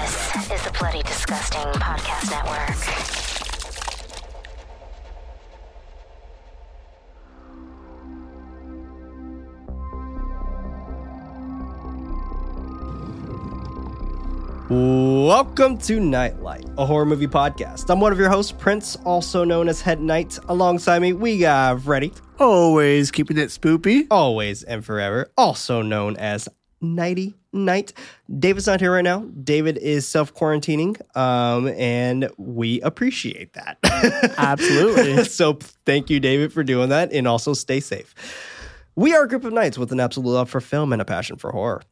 This is the Bloody Disgusting Podcast Network. Welcome to KnightLight, a horror movie podcast. I'm one of your hosts, Prince, also known as Head Knight. Alongside me, we got Freddy, Always keeping it spoopy. always and forever, also known as Nighty Night. David's not here right now. David is self quarantining, um, and we appreciate that. Absolutely. so thank you, David, for doing that, and also stay safe. We are a group of knights with an absolute love for film and a passion for horror.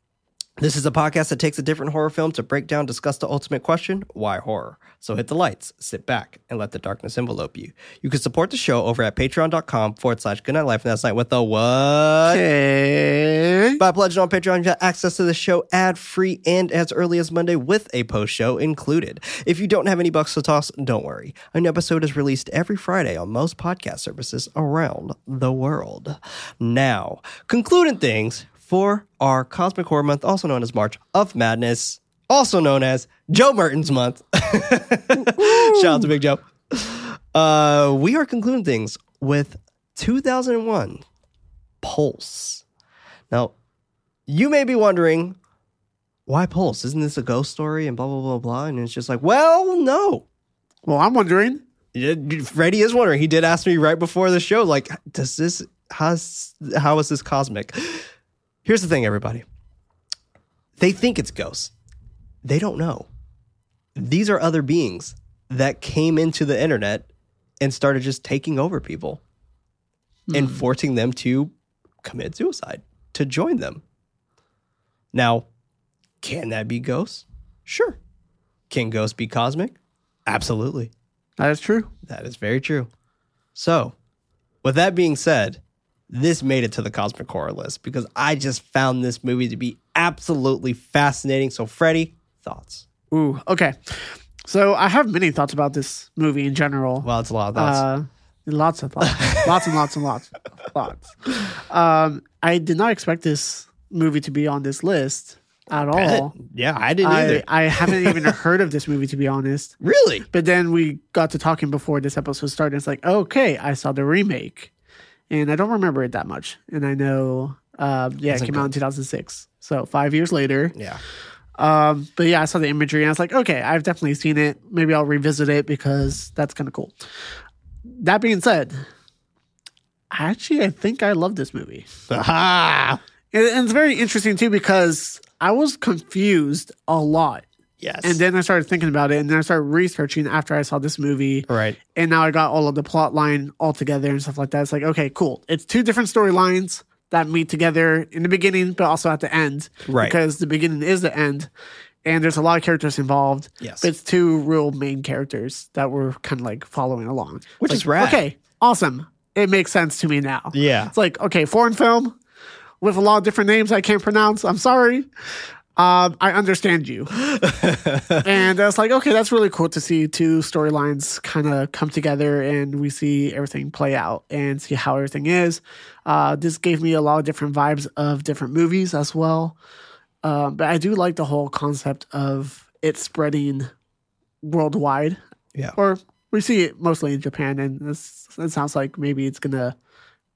This is a podcast that takes a different horror film to break down, discuss the ultimate question why horror? So hit the lights, sit back, and let the darkness envelope you. You can support the show over at patreon.com forward slash goodknight life, and that's night with the what? Okay. By pledging on Patreon, you get access to the show ad free and as early as Monday with a post show included. If you don't have any bucks to toss, don't worry. A new episode is released every Friday on most podcast services around the world. Now, concluding things for our Cosmic Horror Month, also known as March of Madness, also known as Joe Merton's Month. Shout out to Big Joe. Uh, we are concluding things with 2001 Pulse. Now, you may be wondering, why Pulse? Isn't this a ghost story and blah, blah, blah, blah? And it's just like, well, no. Well, I'm wondering. Yeah, Freddy is wondering. He did ask me right before the show, like, does this, how's, how is this cosmic? Here's the thing, everybody. They think it's ghosts. They don't know. These are other beings that came into the internet and started just taking over people hmm. and forcing them to commit suicide to join them. Now, can that be ghosts? Sure. Can ghosts be cosmic? Absolutely. That is true. That is very true. So, with that being said, this made it to the Cosmic Horror list because I just found this movie to be absolutely fascinating. So, Freddy, thoughts? Ooh, okay. So I have many thoughts about this movie in general. Well, it's a lot of thoughts. Uh, lots of thoughts. lots and lots and lots of thoughts. Um, I did not expect this movie to be on this list at all. yeah, I didn't either. I, I haven't even heard of this movie to be honest. really? But then we got to talking before this episode started. It's like, okay, I saw the remake, and I don't remember it that much. And I know, uh, yeah, it came out in 2006, so five years later. Yeah. Um, but yeah, I saw the imagery, and I was like, okay, I've definitely seen it. Maybe I'll revisit it because that's kind of cool. That being said, actually, I think I love this movie. Ah, And, and it's very interesting too because I was confused a lot. Yes. And then I started thinking about it, and then I started researching after I saw this movie. right. And now I got all of the plot line all together and stuff like that. It's like, okay, cool. It's two different storylines that meet together in the beginning, but also at the end. Right. Because the beginning is the end. And there's a lot of characters involved. Yes. But it's two real main characters that we're kind of like following along. Which It's is like, rad. Okay, awesome. It makes sense to me now. Yeah. It's like, okay, foreign film with a lot of different names I can't pronounce. I'm sorry. Um, I understand you. and I was like, okay, that's really cool to see two storylines kind of come together and we see everything play out and see how everything is. Uh, this gave me a lot of different vibes of different movies as well. Um, but I do like the whole concept of it spreading worldwide, Yeah. or we see it mostly in Japan, and this, it sounds like maybe it's gonna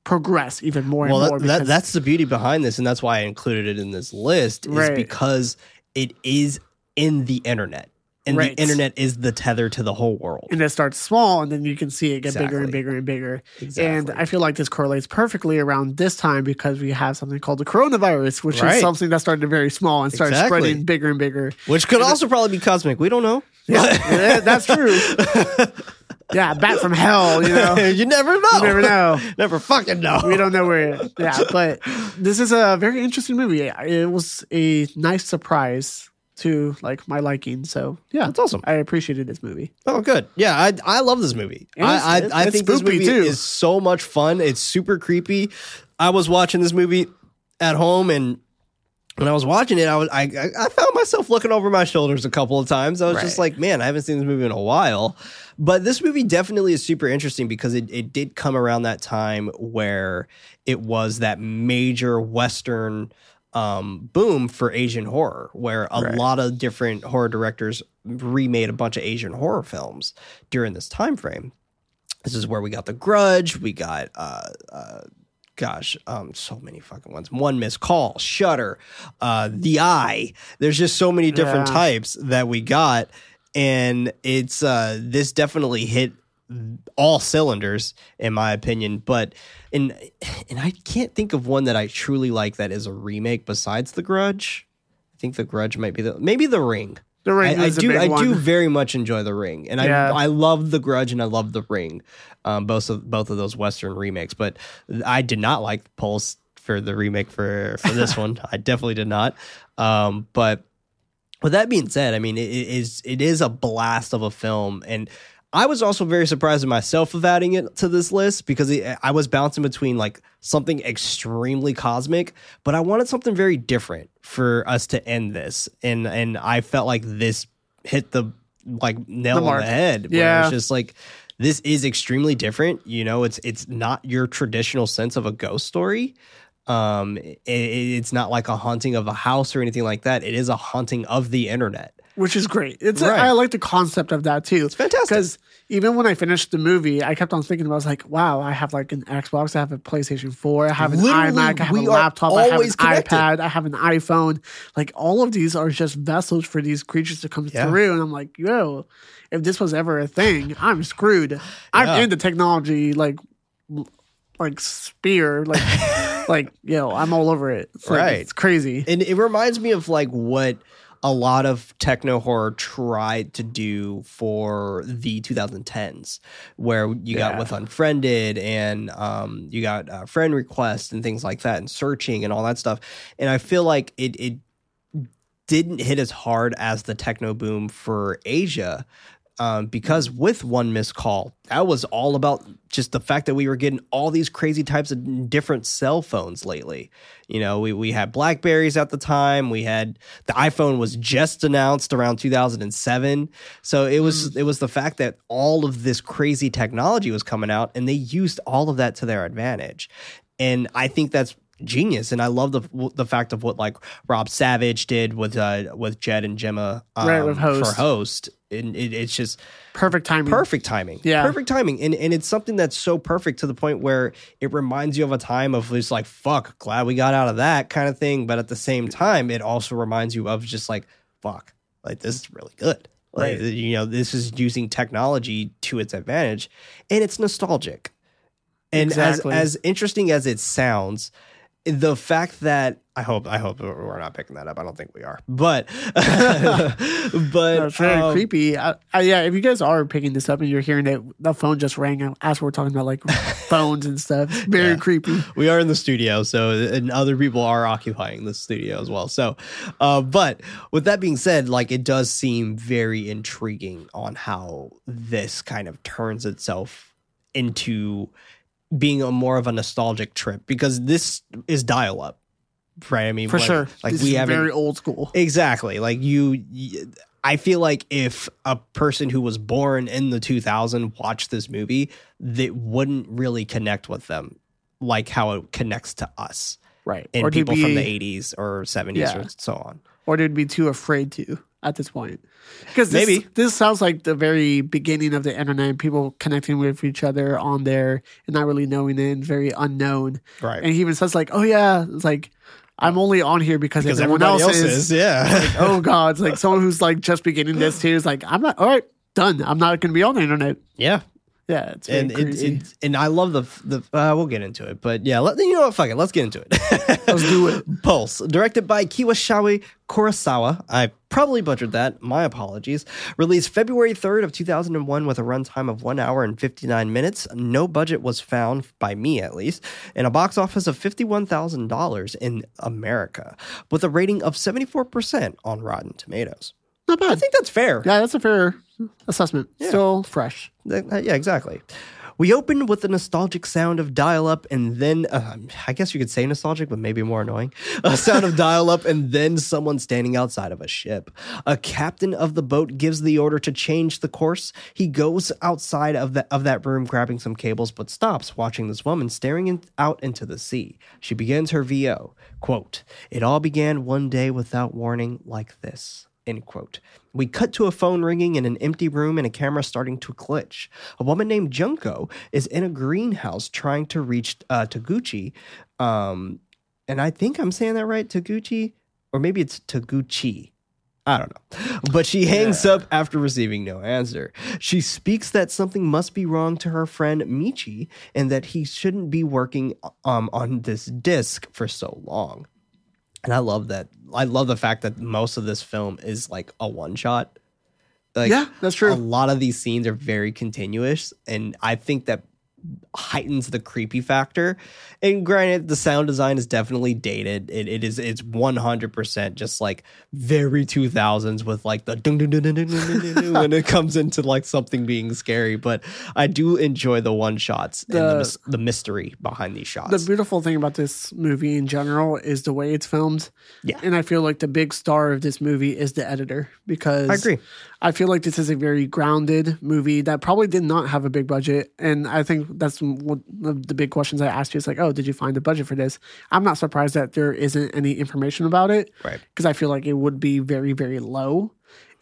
progress even more Well, and more. that, that's the beauty behind this, and that's why I included it in this list, is Right. because it is in the internet. And Right. the internet is the tether to the whole world. and it starts small, and then you can see it get bigger and bigger and bigger. Exactly. And I feel like this correlates perfectly around this time because we have something called the coronavirus, which Right. is something that started very small and started Exactly. spreading bigger and bigger. Which could also probably be cosmic. We don't know. Yeah, that's true. yeah, bat from hell, you know. you never know. You never know. never fucking know. We don't know where. Yeah, but this is a very interesting movie. It was a nice surprise to like my liking. So yeah, That's awesome. I appreciated this movie. Oh, good. Yeah, I I love this movie. It's- I I, it's- I think this movie too. is so much fun. It's super creepy. I was watching this movie at home and. When I was watching it, I was I, I I found myself looking over my shoulders a couple of times. I was just like, man, I haven't seen this movie in a while. But this movie definitely is super interesting because it, it did come around that time where it was that major Western um, boom for Asian horror, where a Right. lot of different horror directors remade a bunch of Asian horror films during this time frame. This is where we got The Grudge, we got uh, uh, gosh, um, so many fucking ones. One Missed Call, Shutter, uh, The Eye. There's just so many different Yeah. types that we got, and it's uh, this definitely hit all cylinders in my opinion. But and and I can't think of one that I truly like that is a remake besides The Grudge. I think The Grudge might be the maybe The Ring. The Ring I, I is a do I do very much enjoy The Ring, and Yeah. I I love The Grudge and I love The Ring, um, both of both of those Western remakes. But I did not like Pulse for the remake for for this one. I definitely did not. Um, but with that being said, I mean it, is it is a blast of a film, and I was also very surprised at myself of adding it to this list because it, I was bouncing between like something extremely cosmic, but I wanted something very different for us to end this, and and I felt like this hit the like nail The on the head. Yeah. it's just like this is extremely different. You know, it's it's not your traditional sense of a ghost story. Um, it, it's not like a haunting of a house or anything like that. It is a haunting of the internet. which is great. It's Right. I like the concept of that too. It's fantastic. because even when I finished the movie, I kept on thinking about. I was like, wow, I have like an Xbox, I have a PlayStation Four, I have an Literally, iMac, I have a laptop, I have an connected. iPad, I have an iPhone. Like all of these are just vessels for these creatures to come Yeah. through, and I'm like, yo, if this was ever a thing, I'm screwed. I'm Yeah. into technology, like like spear, like like yo, I'm all over it. It's like, Right. it's crazy. And it reminds me of like what a lot of techno horror tried to do for the 2010s, where you got with Unfriended and um, you got uh, friend requests and things like that, and searching and all that stuff. And I feel like it it didn't hit as hard as the techno boom for Asia. Um, because with one missed call, that was all about just the fact that we were getting all these crazy types of different cell phones lately. You know, we, we had Blackberries at the time. We had the iPhone was just announced around 2007. So it was it was the fact that all of this crazy technology was coming out, and they used all of that to their advantage. And I think that's genius. And I love the the fact of what like Rob Savage did with uh with Jed and Gemma um, Right, with Host. for host. And it, it's just Perfect timing. perfect timing. Yeah. Perfect timing. And and it's something that's so perfect to the point where it reminds you of a time of just like, fuck, glad we got out of that kind of thing. But at the same time, it also reminds you of just like, fuck, like this is really good. Like, Right. you know, this is using technology to its advantage. And it's nostalgic. And Exactly. as as interesting as it sounds, the fact that I hope I hope we're not picking that up. I don't think we are. But but No, it's very um, creepy. I, I, yeah, if you guys are picking this up and you're hearing it, the phone just rang out as we're talking about like phones and stuff, it's very Yeah. creepy. we are in the studio so and other people are occupying the studio as well so uh, but with that being said like it does seem very intriguing on how this kind of turns itself into being a more of a nostalgic trip because this is dial up right i mean For like, sure. like this we haven't very old school. Exactly. Like you, I feel like if a person who was born in the 2000 watched this movie, they wouldn't really connect with them like how it connects to us right. and or people be, from the 80s or 70s Yeah. or so on. or they'd be too afraid to at this point. Because Maybe. this sounds like the very beginning of the internet, and people connecting with each other on there and not really knowing it and very unknown. Right. And he even says like, "Oh yeah, it's like I'm only on here because, because everyone else, else is." is. Yeah. oh god, it's like someone who's like just beginning this too is like, I'm not all right, done. I'm not going to be on the internet. yeah. Yeah, it's And it, it, and I love the the uh, we'll get into it, but yeah, let, you know what? Fuck it, let's get into it. Let's do it. Pulse, directed by Kiwashawi Kurosawa. I probably butchered that. My apologies. Released February 3rd of 2001 with a runtime of 1 hour and 59 minutes. No budget was found, by me at least, and a box office of $51,000 in America, with a rating of 74% on Rotten Tomatoes. Not bad. I think that's fair. yeah, that's a fair assessment. Still fresh. Uh, Yeah, exactly. We open with the nostalgic sound of dial up and then, uh, I guess you could say nostalgic, but maybe more annoying. A sound of dial up and then someone standing outside of a ship. A captain of the boat gives the order to change the course. He goes outside of, the, of that room grabbing some cables, but stops watching this woman staring in, out into the sea. She begins her VO. Quote, It all began one day without warning like this. End quote. We cut to a phone ringing in an empty room and a camera starting to glitch. A woman named Junko is in a greenhouse trying to reach uh, Taguchi. Um, and I think I'm saying that right, Taguchi, or maybe it's Taguchi. I don't know. But she hangs up after receiving no answer. She speaks that something must be wrong to her friend Michi and that he shouldn't be working um, on this disc for so long. And I love that. I love the fact that most of this film is like a one shot. Like, Yeah, that's true. A lot of these scenes are very continuous, and I think that heightens the creepy factor. And granted, the sound design is definitely dated. It, it is it's one hundred percent just like very two thousands with like the when it comes into like something being scary. But I do enjoy the one shots and the, the mystery behind these shots. The beautiful thing about this movie in general is the way it's filmed. Yeah, and I feel like the big star of this movie is the editor because I agree. I feel like this is a very grounded movie that probably did not have a big budget. And I think that's one of the big questions I asked you. It's like, oh, did you find a budget for this? I'm not surprised that there isn't any information about it. Right. Because I feel like it would be very, very low.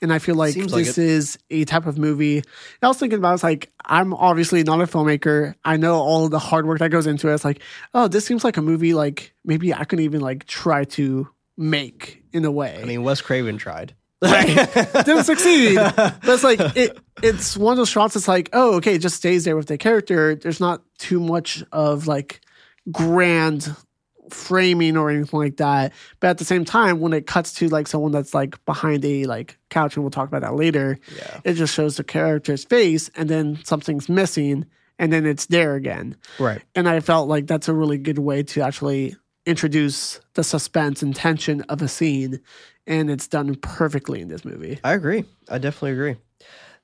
And I feel like Seems like this it. is a type of movie. I was thinking about it's like I'm obviously not a filmmaker. I know all of the hard work that goes into it. It's like, oh, this seems like a movie like maybe I could even like try to make in a way. I mean, Wes Craven tried. didn't succeed. But it's like it. It's one of those shots. It's like, oh, okay, it just stays there with the character. There's not too much of like grand framing or anything like that. But at the same time, when it cuts to like someone that's like behind a like couch, and we'll talk about that later, Yeah. it just shows the character's face, and then something's missing, and then it's there again. right. And I felt like that's a really good way to actually introduce the suspense and tension of a scene. And it's done perfectly in this movie. I agree. I definitely agree.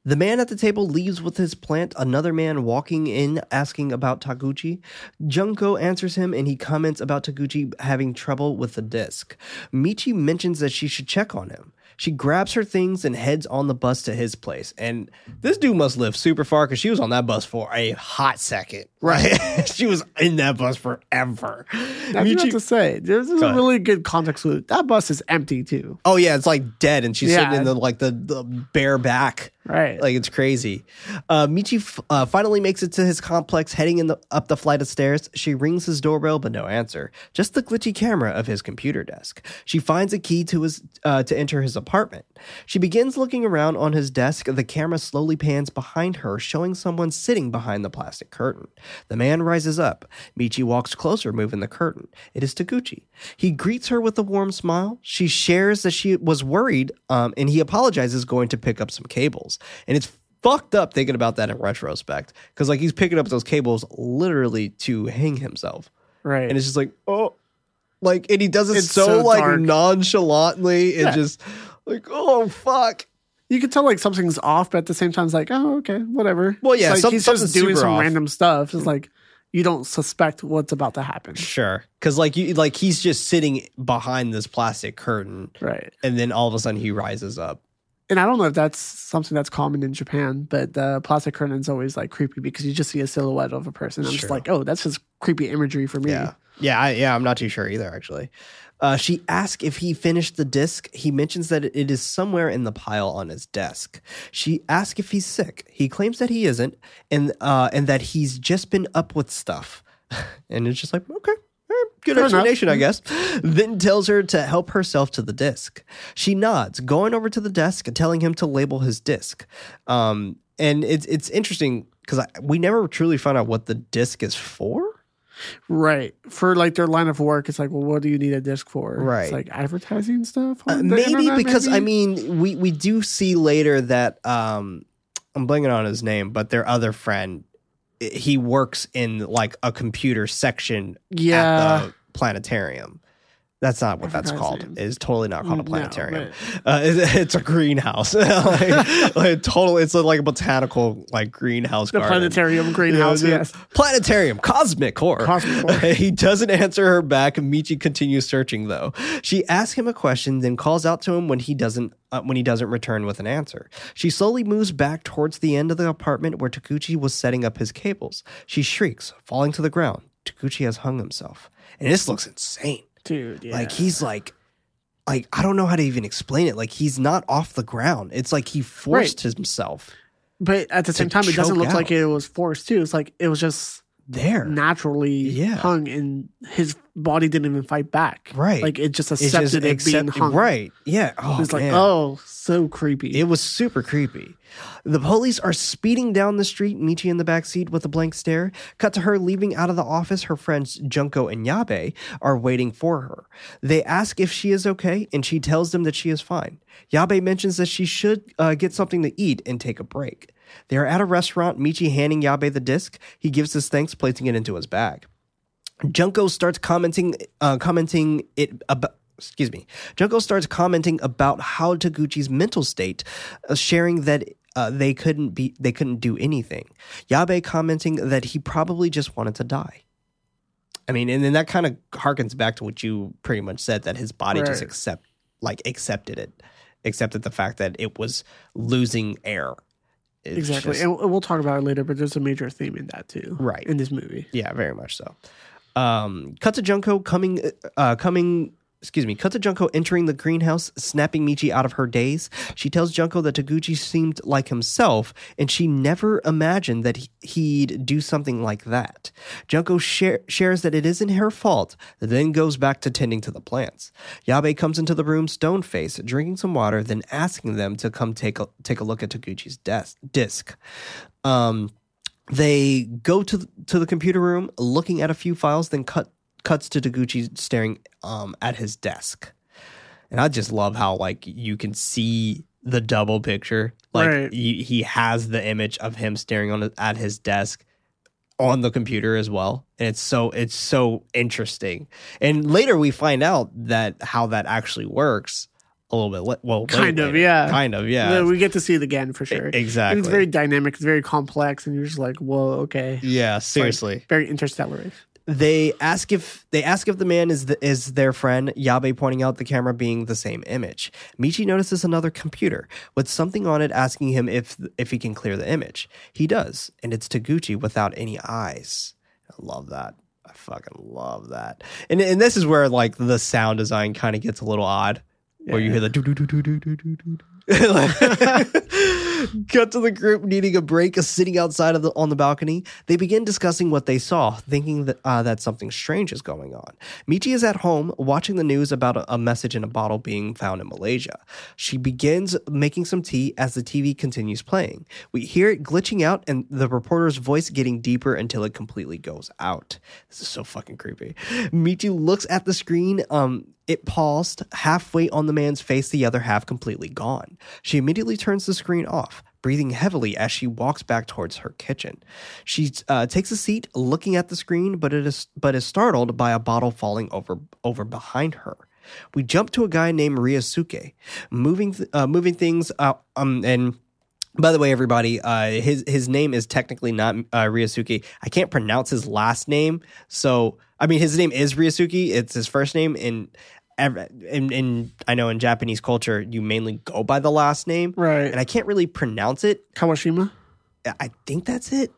The man at the table leaves with his plant, another man walking in asking about Taguchi. Junko answers him and he comments about Taguchi having trouble with the disc. Michi mentions that she should check on him. She grabs her things and heads on the bus to his place. And this dude must live super far because she was on that bus for a hot second. Right? she was in that bus forever. Have Michi- to say, there's Go a really good context with that bus is empty too. oh, yeah, it's like dead. And she's Yeah. sitting in the like the, the bare back. Right. Like it's crazy. Uh, Michi f- uh, finally makes it to his complex, heading in the, up the flight of stairs. She rings his doorbell, but no answer. Just the glitchy camera of his computer desk. She finds a key to his uh, to enter his apartment. She begins looking around on his desk. The camera slowly pans behind her, showing someone sitting behind the plastic curtain. The man rises up. Michi walks closer, moving the curtain. It is Taguchi. He greets her with a warm smile. She shares that she was worried, um, and he apologizes, going to pick up some cables. And it's fucked up thinking about that in retrospect, because like he's picking up those cables literally to hang himself, right. and it's just like oh, like and he does it so, so like dark. nonchalantly and Yeah. just like oh fuck. You can tell like something's off, but at the same time, it's like, oh, okay, whatever. Well, yeah, It's like some- he's just doing some off. random stuff. It's like you don't suspect what's about to happen. Sure, because like you like he's just sitting behind this plastic curtain, Right. and then all of a sudden he rises up. And I don't know if that's something that's common in Japan, but the plastic curtain's always like creepy because you just see a silhouette of a person. I'm just like, oh, that's just creepy imagery for me. Yeah. Yeah, I, yeah, I'm not too sure either, actually. Uh, she asks if he finished the disc. He mentions that it is somewhere in the pile on his desk. She asks if he's sick. He claims that he isn't, and uh, and that he's just been up with stuff. And it's just like, okay, good Fair enough. explanation, I guess. Then tells her to help herself to the disc. She nods, going over to the desk and telling him to label his disc. Um, and it's it's interesting because we never truly found out what the disc is for. Right. For like their line of work, it's like, well, what do you need a disc for? Right. It's like advertising stuff. Uh, maybe internet, because I mean we we do see later that um I'm blanking on his name, but their other friend he works in like a computer section Yeah. at the planetarium. That's not what that's called. It's totally not called a Mm, no, planetarium. uh, it's, it's a greenhouse. like, like total. It's a, like a botanical like greenhouse. The garden. planetarium greenhouse, Yeah, yes. Planetarium, cosmic core. Cosmic horror. he doesn't answer her back. Michi continues searching though. She asks him a question, then calls out to him when he doesn't uh, when he doesn't return with an answer. She slowly moves back towards the end of the apartment where Taguchi was setting up his cables. She shrieks, falling to the ground. Taguchi has hung himself, and this looks insane. Dude, yeah. Like he's like. Like I don't know how to even explain it. Like he's not off the ground. It's like he forced himself but at the same time, it doesn't look like it was forced too. It's like it was just there. naturally Yeah. hung, and his body didn't even fight back. Right. Like it just accepted just it being hung. Right. Yeah. Oh, It's like, oh, so creepy. It was super creepy. The police are speeding down the street, Michi in the back seat with a blank stare. Cut to her leaving out of the office. Her friends Junko and Yabe are waiting for her. They ask if she is okay, and she tells them that she is fine. Yabe mentions that she should uh, get something to eat and take a break. They are at a restaurant, Michi handing Yabe the disc. He gives his thanks, placing it into his bag. Junko starts commenting, uh, commenting it about. Excuse me. Junko starts commenting about how Taguchi's mental state, uh, sharing that uh, they couldn't be, they couldn't do anything. Yabe commenting that he probably just wanted to die. I mean, and then that kind of harkens back to what you pretty much said that his body just accept, like accepted it, accepted the fact that it was losing air. It's exactly. just- and we'll talk about it later, but there's a major theme in that too. Right. In this movie. Yeah, very much so. Um, cut to Junko coming, uh, coming. Excuse me. Cut to Junko entering the greenhouse, snapping Michi out of her daze. She tells Junko that Taguchi seemed like himself, and she never imagined that he- he'd do something like that. Junko share, shares that it isn't her fault, then goes back to tending to the plants. Yabe comes into the room, stone faced, drinking some water, then asking them to come take a take a look at Taguchi's desk, disc. Um, they go to to the computer room, looking at a few files, then cut cuts to Taguchi staring um, at his desk. And I just love how like you can see the double picture. Like Right. he, he has the image of him staring on at his desk on the computer as well. And it's so it's so interesting. And later we find out that how that actually works a little bit. li- Well, Kind of, later. yeah. kind of, yeah. Yeah, we get to see it again for sure. E- exactly. It's very dynamic. It's very complex, and you're just like, whoa, okay. yeah, Like, seriously. very interstellar they ask if they ask if the man is the, is their friend. Yabe pointing out the camera being the same image. Michi notices another computer with something on it, asking him if if he can clear the image. He does, and it's Taguchi without any eyes. I love that. I fucking love that. And and this is where like the sound design kind of gets a little odd, yeah. where you hear the do do do do do do do. Cut to the group needing a break, sitting outside of the on the balcony. They begin discussing what they saw, thinking that uh, that something strange is going on. Michi is at home watching the news about a, a message in a bottle being found in Malaysia. She begins making some tea as the TV continues playing. We hear it glitching out and the reporter's voice getting deeper until it completely goes out. This is so fucking creepy. Michi looks at the screen. Um, it paused, halfway on the man's face, the other half completely gone. She immediately turns the screen off, breathing heavily as she walks back towards her kitchen. She uh, takes a seat, looking at the screen, but it is but is startled by a bottle falling over over behind her. We jump to a guy named Ryosuke, moving th- uh, moving things out. Um, and by the way, everybody, uh, his his name is technically not uh, Ryosuke. I can't pronounce his last name, so I mean his name is Ryosuke. It's his first name, and in, in I know in Japanese culture you mainly go by the last name, Right. and I can't really pronounce it. Kawashima? I think that's it,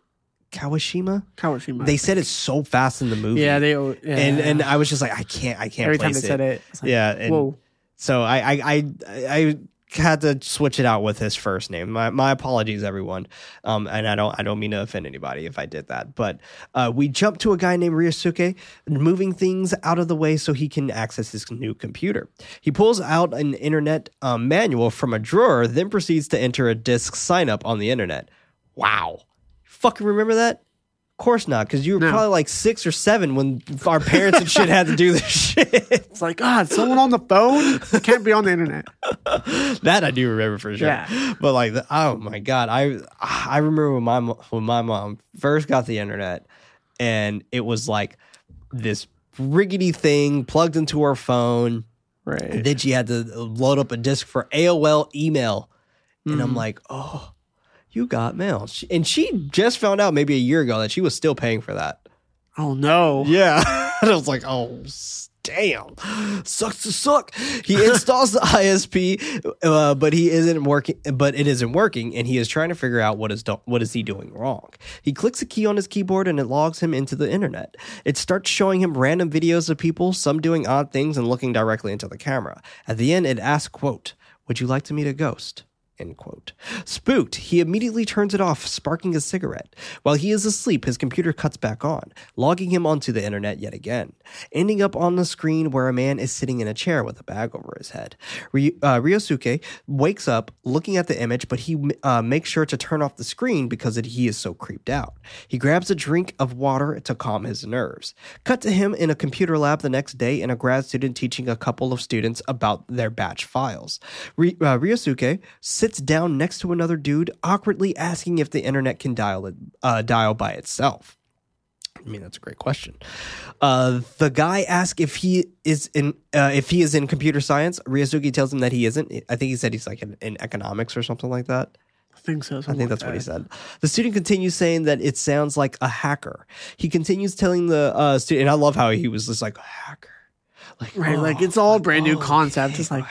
Kawashima. Kawashima. They said it so fast in the movie, yeah, they. Yeah. and and I was just like, I can't, I can't. every time they place said it, like, yeah, and whoa. so I, I I I had to switch it out with his first name. My my apologies, everyone. Um, and I don't I don't mean to offend anybody if I did that. But uh, we jump to a guy named Ryosuke, moving things out of the way so he can access his new computer. He pulls out an internet um, manual from a drawer, then proceeds to enter a disk sign up on the internet. Wow, fucking remember that? Of course not, because you were No. probably like six or seven when our parents and shit had to do this shit. It's like, God, someone on the phone can't be on the internet. that I do remember for sure. Yeah. But like, the, oh my god, I I remember when my when my mom first got the internet, and it was like this riggedy thing plugged into her phone. Right. And Then she had to load up a disk for AOL email. And I'm mm. like, oh, you got mail. She, and she just found out maybe a year ago that she was still paying for that. oh no. Yeah. and I was like, oh, damn. Sucks to suck. He installs the ISP, uh, but he isn't working, but it isn't working. And he is trying to figure out what is, do- what is he doing wrong. He clicks a key on his keyboard and it logs him into the internet. It starts showing him random videos of people, some doing odd things and looking directly into the camera. At the end, it asks, quote, would you like to meet a ghost? End quote. Spooked, he immediately turns it off, sparking a cigarette. While he is asleep, his computer cuts back on, logging him onto the internet yet again, ending up on the screen where a man is sitting in a chair with a bag over his head. Ry- uh, Ryosuke wakes up looking at the image, but he uh, makes sure to turn off the screen because it, he is so creeped out. He grabs a drink of water to calm his nerves. Cut to him in a computer lab the next day and a grad student teaching a couple of students about their batch files. Ry- uh, Ryosuke sits down next to another dude, awkwardly asking if the internet can dial it, uh, dial by itself. I mean, that's a great question. Uh, the guy asks if he is in uh, if he is in computer science. Ryosuke tells him that he isn't. I think he said he's like in, in economics or something like that. I think so. I think that's what he said. The student continues saying that it sounds like a hacker. He continues telling the uh, student, and I love how he was just like a hacker, like Right. oh, like it's all brand new oh, concept. okay, It's like,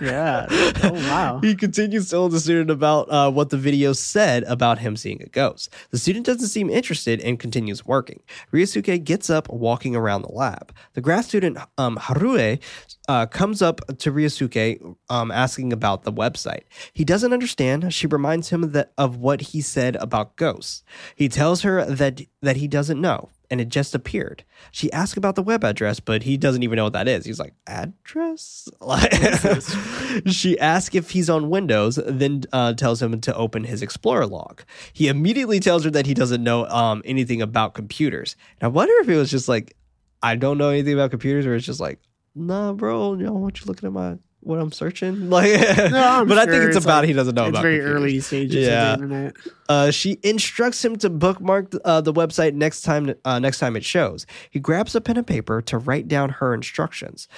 yeah. Oh wow. He continues telling the student about uh, what the video said about him seeing a ghost. The student doesn't seem interested and continues working. Ryosuke gets up, walking around the lab. The grad student um, Harue uh, comes up to Ryosuke, um, asking about the website. He doesn't understand. She reminds him that of what he said about ghosts. He tells her that that he doesn't know and it just appeared. She asks about the web address, but he doesn't even know what that is. He's like, address? She asks if he's on Windows, then uh, tells him to open his Explorer log. He immediately tells her that he doesn't know um, anything about computers. And I wonder if it was just like, I don't know anything about computers, or it's just like, nah, bro, you know, want you looking at my what I'm searching? Like, No, but I think sure it's, about like- he doesn't know it's about very computers. early stages Yeah. of the internet. Uh, she instructs him to bookmark uh, the website next time. Uh, next time it shows, he grabs a pen and paper to write down her instructions.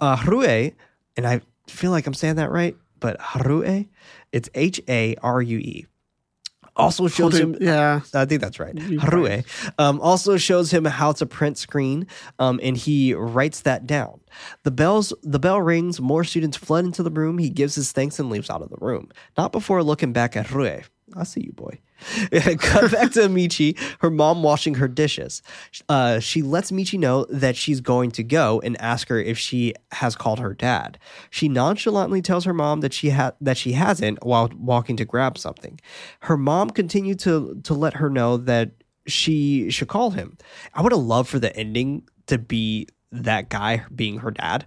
Uh, Harue, and I feel like I'm saying that right, but Harue, it's H A R U E. Also shows him. yeah. I think that's right. Harue um, also shows him how to print screen, um, and he writes that down. The bells, the bell rings. More students flood into the room. He gives his thanks and leaves out of the room. Not before looking back at Rue. I see you, boy. Cut back to Michi, her mom washing her dishes. Uh, she lets Michi know that she's going to go and ask her if she has called her dad. She nonchalantly tells her mom that she had that she hasn't while walking to grab something. Her mom continued to to let her know that she should call him. I would have loved for the ending to be that guy being her dad.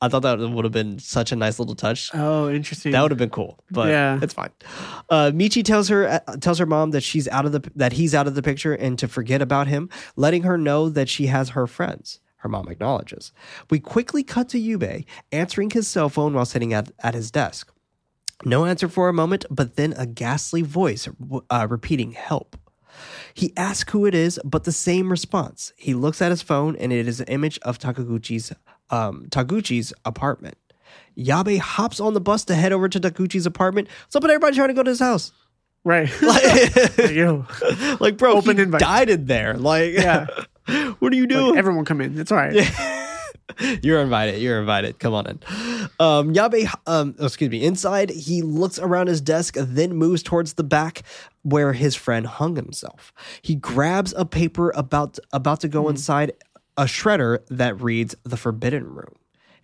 I thought that would have been such a nice little touch. Oh, interesting. That would have been cool, but Yeah. it's fine. Uh, Michi tells her uh, tells her mom that she's out of the that he's out of the picture and to forget about him, letting her know that she has her friends. Her mom acknowledges. We quickly cut to Yabe answering his cell phone while sitting at, at his desk. No answer for a moment, but then a ghastly voice uh, repeating "Help." He asks who it is, but the same response. He looks at his phone, and it is an image of Takaguchi's um, Taguchi's apartment. Yabe hops on the bus to head over to Taguchi's apartment. What's up with everybody trying to go to his house? right. Like, like bro, Open he invite. died in there. Like, Yeah. what are you doing? like, everyone come in. It's all right. You're invited. You're invited. Come on in. Um, Yabe, um, oh, excuse me, inside, he looks around his desk, then moves towards the back where his friend hung himself. He grabs a paper about about to go inside a shredder that reads "The Forbidden Room,"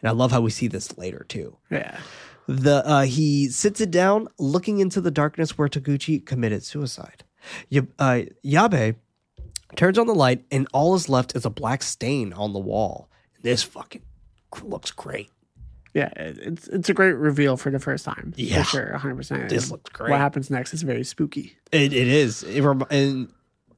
and I love how we see this later too. Yeah. The uh, he sits it down, looking into the darkness where Taguchi committed suicide. Y- uh, Yabe turns on the light, and all is left is a black stain on the wall. This fucking looks great. Yeah, it's it's a great reveal for the first time. Yeah. for sure, 100. percent This looks great. What happens next is very spooky. It, it is. It rem- and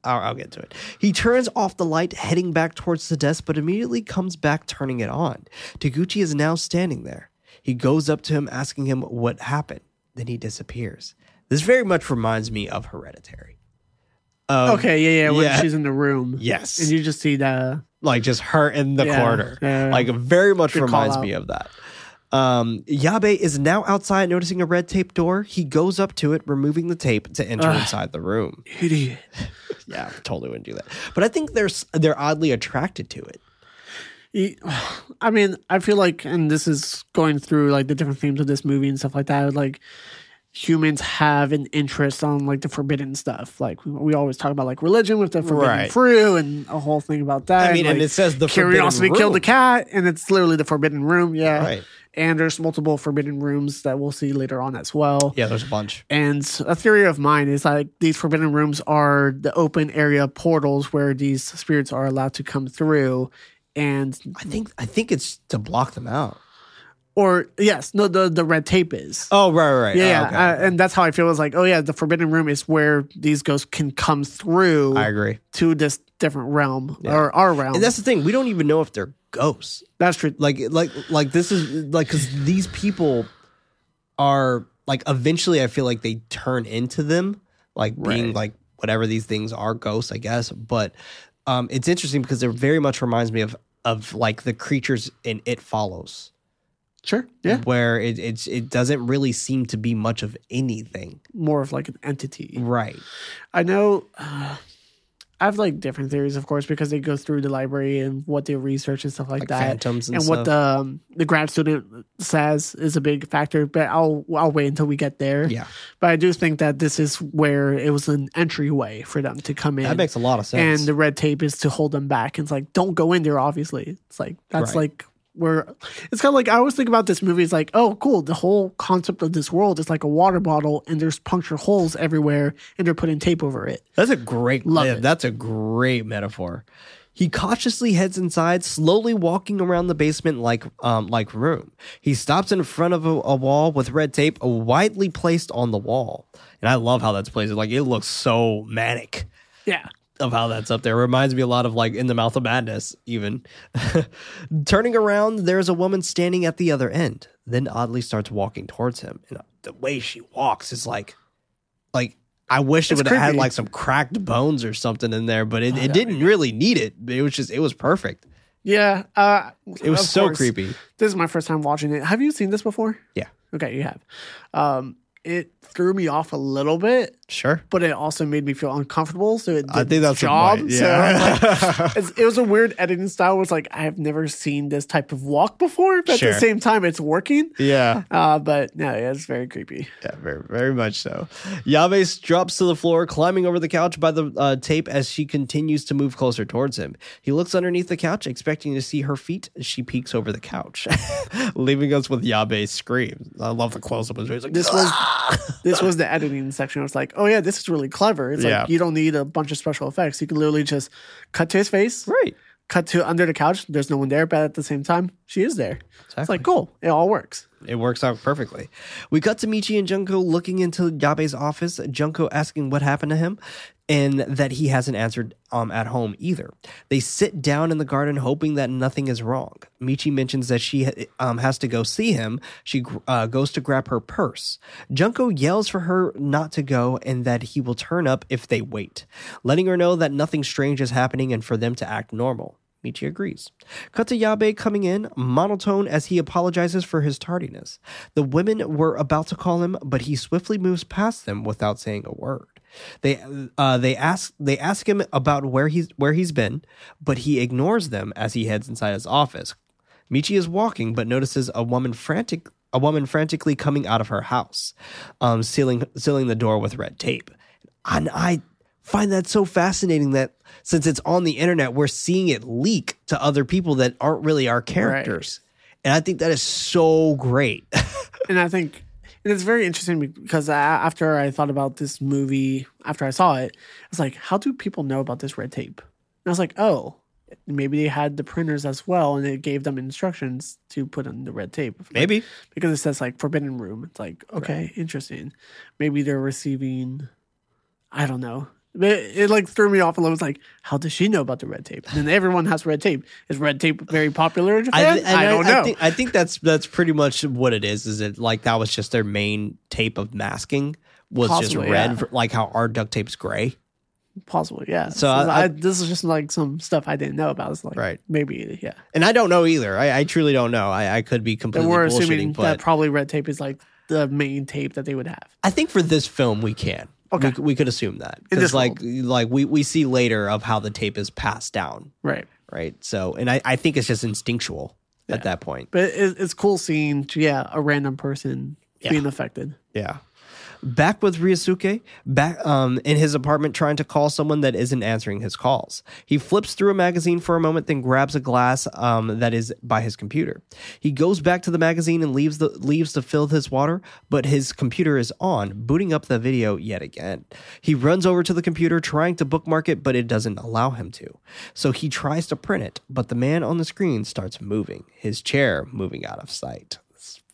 I'll, I'll get to it. He turns off the light, heading back towards the desk, but immediately comes back, turning it on. Taguchi is now standing there. He goes up to him, asking him what happened. Then he disappears. This very much reminds me of Hereditary. Um, okay, yeah, yeah. When yeah. she's in the room, Yes. and you just see the like just her in the Yeah, corner. yeah. Like very much reminds me of that. Um, Yabe is now outside noticing a red tape door. He goes up to it, removing the tape to enter Ugh. inside the room. idiot. Yeah, totally wouldn't do that. But I think they're they're oddly attracted to it. I mean, I feel like, and this is going through like the different themes of this movie and stuff like that. Like humans have an interest on like the forbidden stuff. Like we, always talk about like religion with the forbidden Right. fruit and a whole thing about that. I mean, and like, it says the forbidden curiosity killed the cat, and it's literally the forbidden room. Yeah, Right. And there's multiple forbidden rooms that we'll see later on as well. Yeah, there's a bunch. And a theory of mine is like these forbidden rooms are the open area portals where these spirits are allowed to come through. And I think I think it's to block them out. Or yes, no, the the red tape is. Oh right, right, yeah, Oh, okay. Uh, and that's how I feel. Is like, oh yeah, the forbidden room is where these ghosts can come through I agree. to this different realm Yeah. or our realm. And that's the thing. We don't even know if they're ghosts. that's true. like like like this is like because these people are like eventually i feel like they turn into them like being Right. like whatever these things are ghosts i guess but um it's interesting because it very much reminds me of of like the creatures in it follows Sure. Yeah. where it it's it doesn't really seem to be much of anything More of like an entity. right I know. Uh, I have like different theories, of course, because they go through the library and what they research and stuff like, like that. phantoms and, and what the um, the grad student says is a big factor. But I'll I'll wait until we get there. yeah But I do think that this is where it was an entryway for them to come in. that makes a lot of sense and the red tape is to hold them back. And It's like don't go in there. Obviously, it's like that's Right. like where it's kind of like I always think about this movie. It's like oh cool, the whole concept of this world is like a water bottle and there's puncture holes everywhere and they're putting tape over it. That's a great Love yeah. That's a great metaphor. He cautiously heads inside, slowly walking around the basement like um like room. He stops in front of a, a wall with red tape widely placed on the wall. And I love how that's placed. Like it looks so manic Yeah. Of how that's up there. Reminds me a lot of like in the mouth of madness, even. Turning around, there's a woman standing at the other end. Then oddly starts walking towards him. And the way she walks is like like I wish it would have had like some cracked bones or something in there, but it, it didn't really need it. It was just it was perfect. Yeah. Uh, It was so course. creepy. This is my first time watching it. Have you seen this before? Yeah. Okay, you have. Um, it threw me off a little bit, Sure. but it also made me feel uncomfortable. So it did I think that's the job. point. So Yeah. like, it's, it was a weird editing style. Where it's like I have never seen this type of walk before, but Sure. at the same time, it's working. yeah. Uh, but no, yeah, it's very creepy. Yeah, very, very much so. Yabe drops to the floor, climbing over the couch by the uh, tape as she continues to move closer towards him. He looks underneath the couch, expecting to see her feet. as She peeks over the couch, leaving us with Yabe's scream. I love the close up. Like, This was this was the editing section. I was like, oh yeah, this is really clever. It's Yeah. like you don't need a bunch of special effects. You can literally just cut to his face, right. cut to under the couch. There's no one there, but at the same time, she is there. It's like cool. It all works. It works out perfectly. We cut to Michi and Junko looking into Yabe's office, Junko asking what happened to him and that he hasn't answered um, at home either. They sit down in the garden hoping that nothing is wrong. Michi mentions that she um, has to go see him. She uh, goes to grab her purse. Junko yells for her not to go and that he will turn up if they wait, letting her know that nothing strange is happening and for them to act normal. Michi agrees. Cut to Yabe coming in, monotone as he apologizes for his tardiness. The women were about to call him, but he swiftly moves past them without saying a word. They uh, they ask they ask him about where he's where he's been, but he ignores them as he heads inside his office. Michi is walking, but notices a woman frantic a woman frantically coming out of her house, um, sealing sealing the door with red tape. And I find that so fascinating that since it's on the internet, we're seeing it leak to other people that aren't really our characters. And I think that is so great. and I think it's very interesting because after I thought about this movie, after I saw it, I was like, how do people know about this red tape? And I was like, oh, maybe they had the printers as well, and it gave them instructions to put on the red tape. Maybe. because it says like forbidden room. It's like okay, interesting. Maybe they're receiving. I don't know. It, it like threw me off a little. was like, how does she know about the red tape? And then everyone has red tape. Is red tape very popular in Japan? thi- I, don't know. I think, I think that's that's pretty much what it is. Is it like that was just their main tape of masking was Possibly, just red, yeah. for- like how our duct tape's gray. Possibly, yeah. So I- I- this is just like some stuff I didn't know about. It's like Right. maybe yeah. And I don't know either. I, I truly don't know. I, I could be And completely we're assuming but that probably red tape is like the main tape that they would have. I think for this film we can. Okay. We, we could assume that because like like we, we see later of how the tape is passed down, Right. right? So and I, I think it's just instinctual at that point. But it, it's cool seeing yeah a random person Yeah. being affected. Yeah. Back with Ryosuke, back um, in his apartment trying to call someone that isn't answering his calls. He flips through a magazine for a moment, then grabs a glass um, that is by his computer. He goes back to the magazine and leaves the leaves to fill his water, but his computer is on, booting up the video yet again. He runs over to the computer trying to bookmark it, but it doesn't allow him to. So he tries to print it, but the man on the screen starts moving, his chair moving out of sight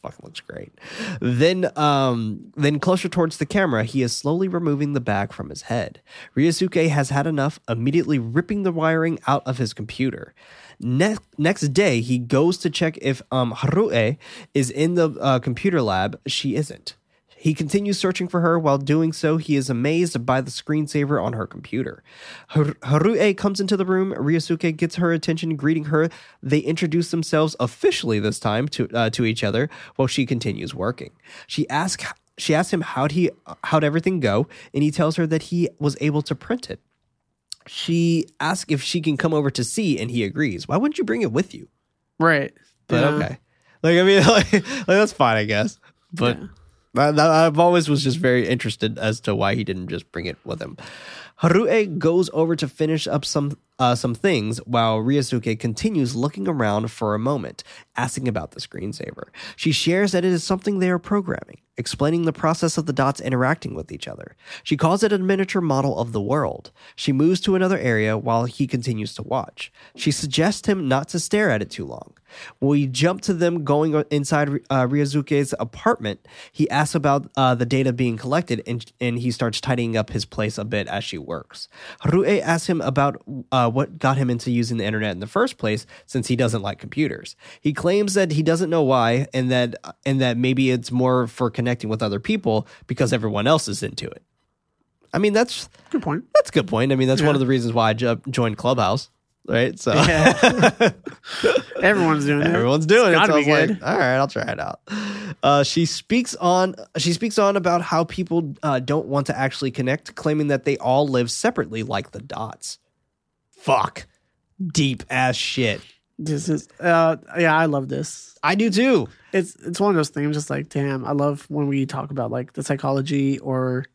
fucking looks great. Then, um, then closer towards the camera, he is slowly removing the bag from his head. Ryosuke has had enough, immediately ripping the wiring out of his computer. Ne- next day, he goes to check if um, Harue is in the uh, computer lab. She isn't. He continues searching for her. While doing so, he is amazed by the screensaver on her computer. Har- Harue comes into the room. Ryosuke gets her attention, greeting her. They introduce themselves officially this time to uh, to each other while she continues working. She asks she asks him how'd he how'd everything go, and he tells her that he was able to print it. She asks if she can come over to see, and he agrees. Why wouldn't you bring it with you? Right. But Yeah. okay, like I mean, like, like that's fine, I guess. But Yeah. I, I've always was just very interested as to why he didn't just bring it with him. Harue goes over to finish up some uh, some things while Ryosuke continues looking around for a moment, asking about the screensaver. She shares that it is something they are programming, explaining the process of the dots interacting with each other. She calls it a miniature model of the world. She moves to another area while he continues to watch. She suggests him not to stare at it too long. We jump to them going inside uh, apartment. He asks about uh, the data being collected, and, and he starts tidying up his place a bit as she works. Harue asks him about uh, what got him into using the internet in the first place, since he doesn't like computers. He claims that he doesn't know why, and that and that maybe it's more for connecting with other people because everyone else is into it. I mean, that's Good point. that's a good point. I mean, that's one of the reasons why I jo- joined Clubhouse, right? So Everyone's doing it. Everyone's doing it. So I was like, all right, I'll try it out. Uh, she speaks on she speaks on about how people uh, don't want to actually connect, claiming that they all live separately, like the dots. Fuck, deep ass shit. This is uh yeah, I love this. I do too. It's it's one of those things just like damn, I love when we talk about like the psychology or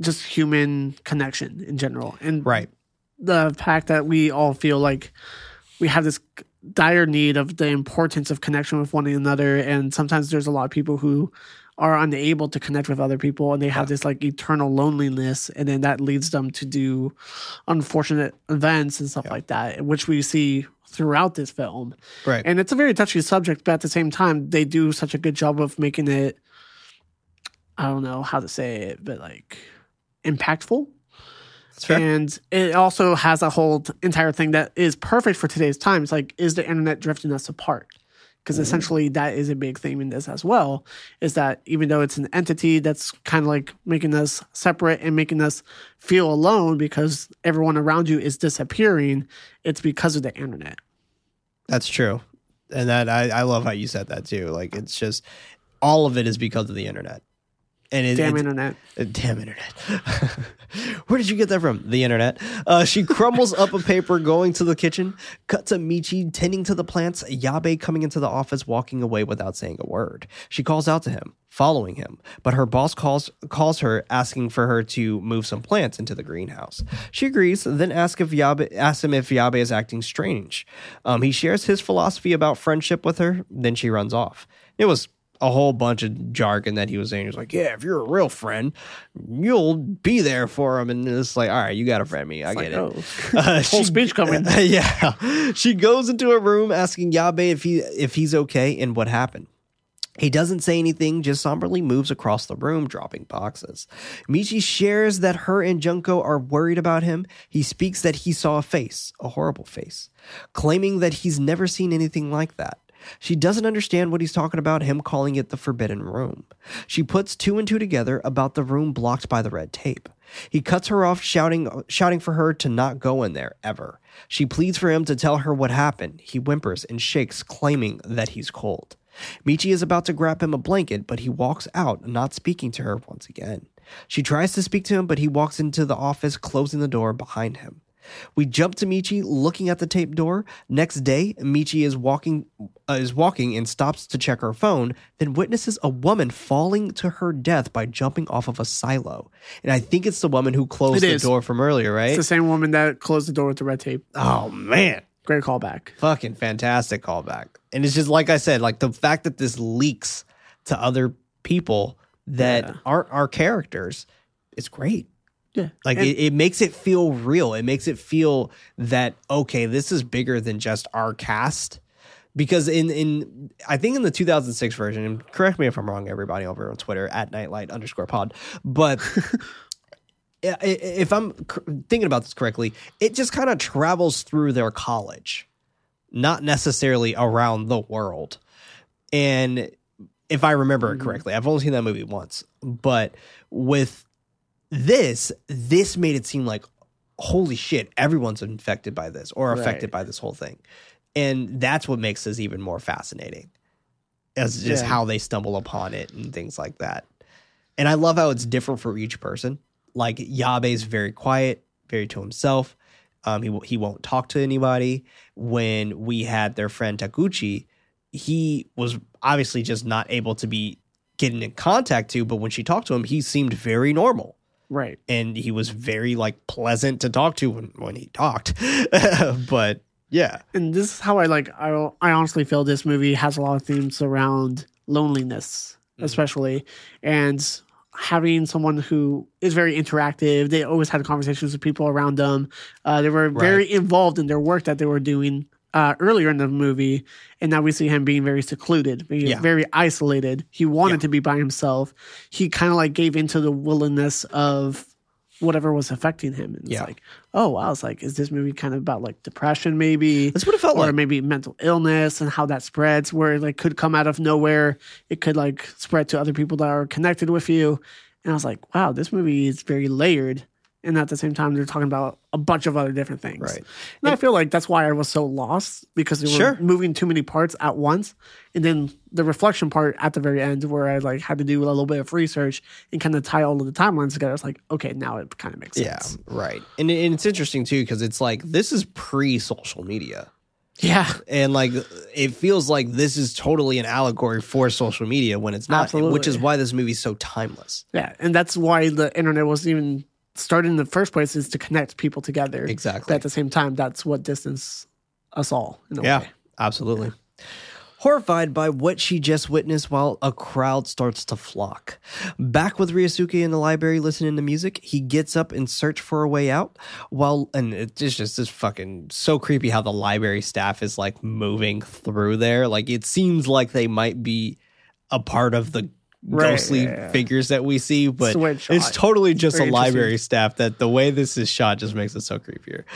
just human connection in general. And Right. the fact that we all feel like we have this dire need of the importance of connection with one another and sometimes there's a lot of people who are unable to connect with other people and they have this like eternal loneliness and then that leads them to do unfortunate events and stuff like that which we see throughout this film Right. and it's a very touchy subject but at the same time they do such a good job of making it i don't know how to say it but like impactful and it also has a whole entire thing that is perfect for today's times. Like, is the internet drifting us apart? Because mm-hmm. essentially, that is a big theme in this as well. Is that even though it's an entity that's kind of like making us separate and making us feel alone because everyone around you is disappearing, it's because of the internet. That's true. And that I, I love how you said that too. Like it's just all of it is because of the internet. And it, Damn it's- internet. Uh, Damn internet. Where did you get that from? The internet. Uh, she crumbles up a paper, going to the kitchen. Cut to Michi tending to the plants. Yabe coming into the office, walking away without saying a word. She calls out to him, following him, but her boss calls calls her, asking for her to move some plants into the greenhouse. She agrees, then asks if Yabe asks him if Yabe is acting strange. Um, he shares his philosophy about friendship with her. Then she runs off. It was a whole bunch of jargon that he was saying. He was like, "Yeah, if you're a real friend, you'll be there for him." And it's like, "All right, you got to friend me. I get like, it." oh. Uh, Whole she- speech coming. yeah, she goes into a room asking Yabe if he if he's okay and what happened. He doesn't say anything, just somberly moves across the room, dropping boxes. Michi shares that her and Junko are worried about him. He speaks that he saw a face, a horrible face, claiming that he's never seen anything like that. She doesn't understand what he's talking about, him calling it the forbidden room. She puts two and two together about the room blocked by the red tape. He cuts her off, shouting, shouting for her to not go in there ever. She pleads for him to tell her what happened. He whimpers and shakes, claiming that he's cold. Michi is about to grab him a blanket, but he walks out, not speaking to her once again. She tries to speak to him, but he walks into the office, closing the door behind him. We jump to Michi looking at the tape door. Next day, Michi is walking uh, is walking and stops to check her phone, then witnesses a woman falling to her death by jumping off of a silo. And I think it's the woman who closed It the is. door from earlier, right? It's the same woman that closed the door with the red tape. oh man. Great callback. Fucking fantastic callback. And it's just like I said, like the fact that this leaks to other people that aren't our characters is great. Yeah. Like And- it, it makes it feel real. It makes it feel that okay, this is bigger than just our cast. Because in in I think in the 2006 version, and correct me if I'm wrong, everybody over on Twitter at KnightLight underscore pod, but if I'm thinking about this correctly, it just kind of travels through their college, not necessarily around the world. And if I remember it mm-hmm. correctly, I've only seen that movie once, but with this, this made it seem like holy shit, everyone's infected by this or affected Right. by this whole thing. And that's what makes this even more fascinating. As just Yeah. how they stumble upon it and things like that. And I love how it's different for each person. Like Yabe's very quiet, very to himself. Um, he he won't talk to anybody. When we had their friend Taguchi, he was obviously just not able to be getting in contact to. But when she talked to him, he seemed very normal Right. and he was very like pleasant to talk to when when he talked. but yeah, and this is how I like. I I honestly feel this movie has a lot of themes around loneliness, Mm-hmm. especially, and having someone who is very interactive. They always had conversations with people around them. Uh, they were very involved in their work that they were doing uh, earlier in the movie, and now we see him being very secluded, being Yeah. very isolated. He wanted Yeah. to be by himself. He kind of like gave into the willingness of whatever was affecting him. And Yeah. it's like, oh wow, it's like, is this movie kind of about like depression maybe? that's what it felt or like. maybe mental illness and how that spreads where it like could come out of nowhere it could like spread to other people that are connected with you and i was like wow this movie is very layered and at the same time they're talking about a bunch of other different things Right. and i feel like that's why i was so lost because they were Sure. moving too many parts at once and then the reflection part at the very end where i like had to do a little bit of research and kind of tie all of the timelines together it's like okay now it kind of makes Yeah, sense Yeah, right. And, and it's interesting too because it's like this is pre social media. yeah And like it feels like this is totally an allegory for social media when it's not, Absolutely. which is why this movie's so timeless. Yeah, and that's why the internet wasn't even started in the first place is to connect people together. Exactly. At the same time, that's what distance us all. In a Yeah, way. absolutely. Horrified by what she just witnessed while a crowd starts to flock. Back with Ryosuke in the library listening to music, he gets up and search for a way out while and it's just this fucking so creepy how the library staff is like moving through there. Like it seems like they might be a part of the Right, ghostly yeah, yeah. figures that we see, but Switch it's shot. totally just a Very interesting. library staff that the way this is shot just makes it so creepier.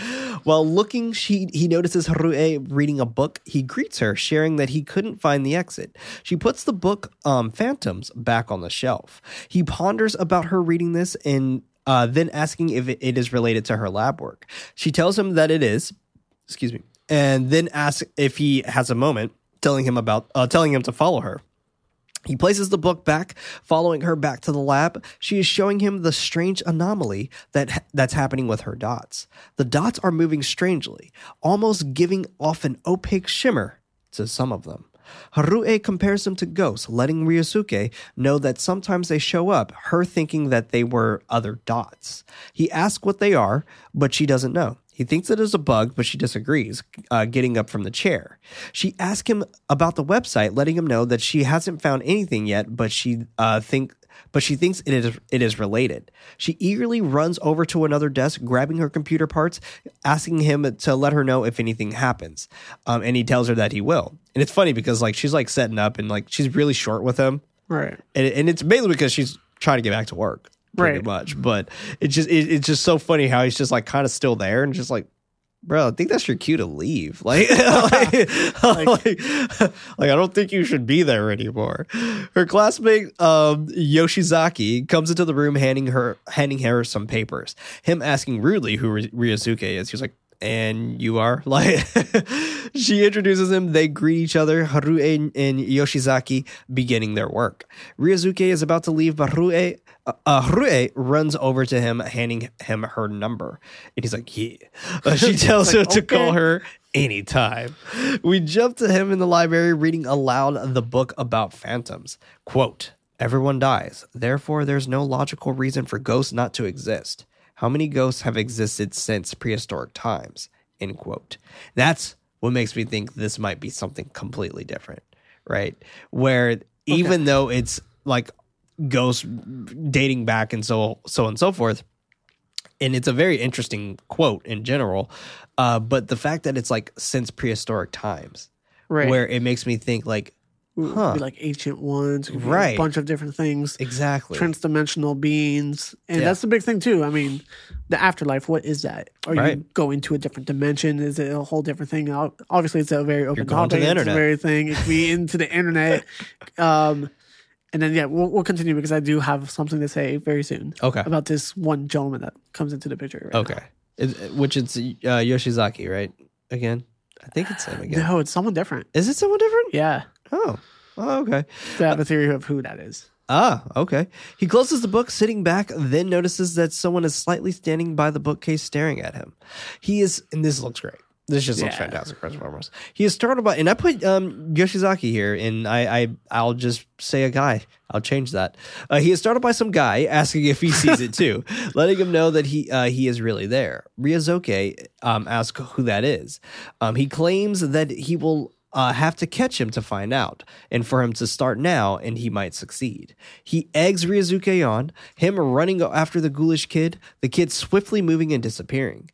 While looking, she he notices Harue reading a book. He greets her, sharing that he couldn't find the exit. She puts the book um, Phantoms back on the shelf. He ponders about her reading this and uh, then asking if it, it is related to her lab work. She tells him that it is. Excuse me, and then asks if he has a moment, telling him about uh, telling him to follow her. He places the book back, following her back to the lab. She is showing him the strange anomaly that that's happening with her dots. The dots are moving strangely, almost giving off an opaque shimmer to some of them. Harue compares them to ghosts, letting Ryosuke know that sometimes they show up, her thinking that they were other dots. He asks what they are, but she doesn't know. He thinks it is a bug, but she disagrees, uh, getting up from the chair. She asks him about the website, letting him know that she hasn't found anything yet, but she uh, think but she thinks it is it is related. She eagerly runs over to another desk, grabbing her computer parts, asking him to let her know if anything happens. Um, and he tells her that he will. And it's funny because like she's like setting up and like she's really short with him, Right. and, and it's mainly because she's trying to get back to work pretty Right. much but it's just it, it's just so funny how he's just like kind of still there and just like bro, I think that's your cue to leave. Like, like, like, like, I don't think you should be there anymore. Her classmate, um, Yoshizaki, comes into the room handing her handing her some papers. Him asking rudely who Ry- Ryosuke is. He's like, and you are like she introduces him they greet each other harue and yoshizaki beginning their work ryosuke is about to leave but harue uh, uh, harue runs over to him handing him her number. And he's like yeah Uh, she tells Like, him to call her anytime. We jump to him in the library reading aloud the book about phantoms. Quote everyone dies. Therefore there's no logical reason for ghosts not to exist. How many ghosts have existed since prehistoric times? End quote. That's what makes me think this might be something completely different, right? Where even though it's like ghosts dating back and so so and so forth, and it's a very interesting quote in general, uh, but the fact that it's like since prehistoric times, Right. where it makes me think like, huh. like ancient ones, it could be Right. A bunch of different things. exactly, Transdimensional beings, and Yeah. that's the big thing too. I mean, the afterlife. What is that? Are Right. you going to a different dimension? Is it a whole different thing? Obviously, it's a very open You're going to topic. the It's a internet. very thing. It could be into the internet. Um, and then yeah, we'll, we'll continue because I do have something to say very soon. Okay. About this one gentleman that comes into the picture. Right okay, It- which it's uh, Yoshizaki, right? Again, I think it's him again. No, it's someone different. Is it someone different? Yeah. Oh, oh okay. I have a theory of who that is. Ah, okay. He closes the book, sitting back, then notices that someone is slightly standing by the bookcase staring at him. He is, and this looks great. This just looks Yeah. fantastic, first and. He is startled by, and I put um, Yoshizaki here, and I, I, I'll just say a guy. I'll change that. Uh, he is startled by some guy asking if he sees it too, letting him know that he, uh, he is really there. Ryosuke um, asks who that is. Um, he claims that he will uh, have to catch him to find out, and for him to start now, and he might succeed. He eggs Ryosuke on, him running after the ghoulish kid, the kid swiftly moving and disappearing.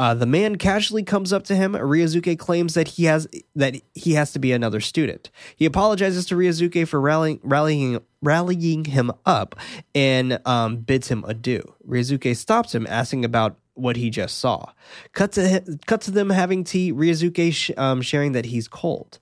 Uh, the man casually comes up to him. Ryosuke claims that he has that he has to be another student. He apologizes to Ryosuke for rallying rallying rallying him up and um, bids him adieu. Ryosuke stops him, asking about what he just saw. Cut to cut to them having tea. Ryosuke sh- um, sharing that he's cold.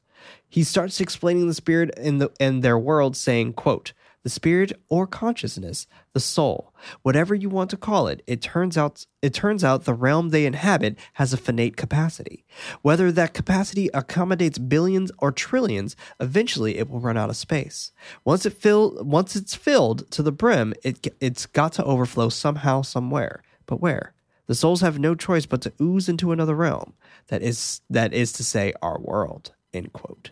He starts explaining the spirit in the in their world, saying, "quote The spirit or consciousness, the soul, whatever you want to call it, it turns out it turns out the realm they inhabit has a finite capacity. Whether that capacity accommodates billions or trillions, eventually it will run out of space. Once it fill once it's filled to the brim, it it's got to overflow somehow, somewhere. But where? The souls have no choice but to ooze into another realm. That is that is to say, our world." End quote.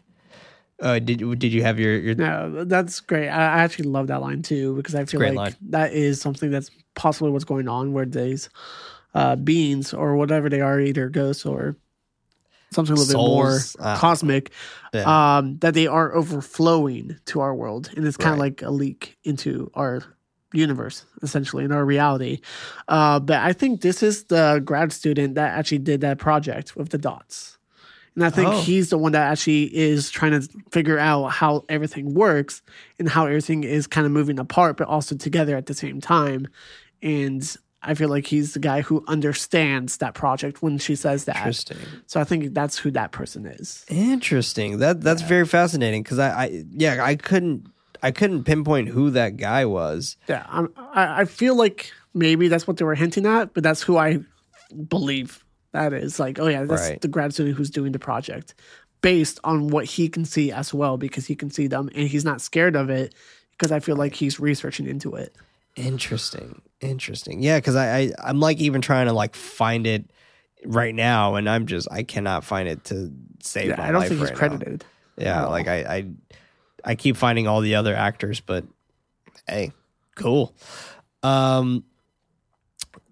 Uh, did did you have your your No, that's great. I actually love that line too because I feel like line. that is something that's possibly what's going on where these uh, beings or whatever they are, either ghosts or something a little Souls, bit more uh, cosmic, Yeah. um, that they are overflowing to our world, and it's kind of Right. like a leak into our universe, essentially, in our reality. Uh, but I think this is the grad student that actually did that project with the dots. And I think Oh. he's the one that actually is trying to figure out how everything works and how everything is kind of moving apart, but also together at the same time. And I feel like he's the guy who understands that project when she says that. interesting? So I think that's who that person is. Interesting. That that's very fascinating because I, I yeah I couldn't I couldn't pinpoint who that guy was. Yeah, I'm, I I feel like maybe that's what they were hinting at, but that's who I believe that is. Like, oh yeah, that's Right. the grad student who's doing the project, based on what he can see as well, because he can see them and he's not scared of it, because I feel like he's researching into it. Interesting. Interesting. Yeah, because I, I I'm like even trying to like find it right now, and I'm just I cannot find it to save Yeah, my I don't life think he's right now. credited. Yeah, at all. like I, I I keep finding all the other actors, but hey, cool. Um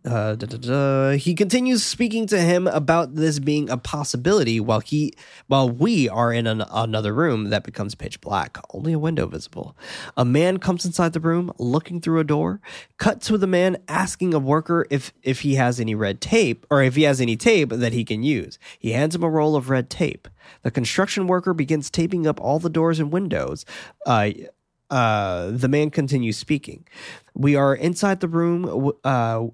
uh, da, da, da. He continues speaking to him about this being a possibility while he while we are in an, another room that becomes pitch black, only a window visible. A man comes inside the room looking through a door. Cut to the man asking a worker if if he has any red tape or if he has any tape that he can use. He hands him a roll of red tape. The construction worker begins taping up all the doors and windows. Uh, uh, the man continues speaking. We are inside the room. Uh,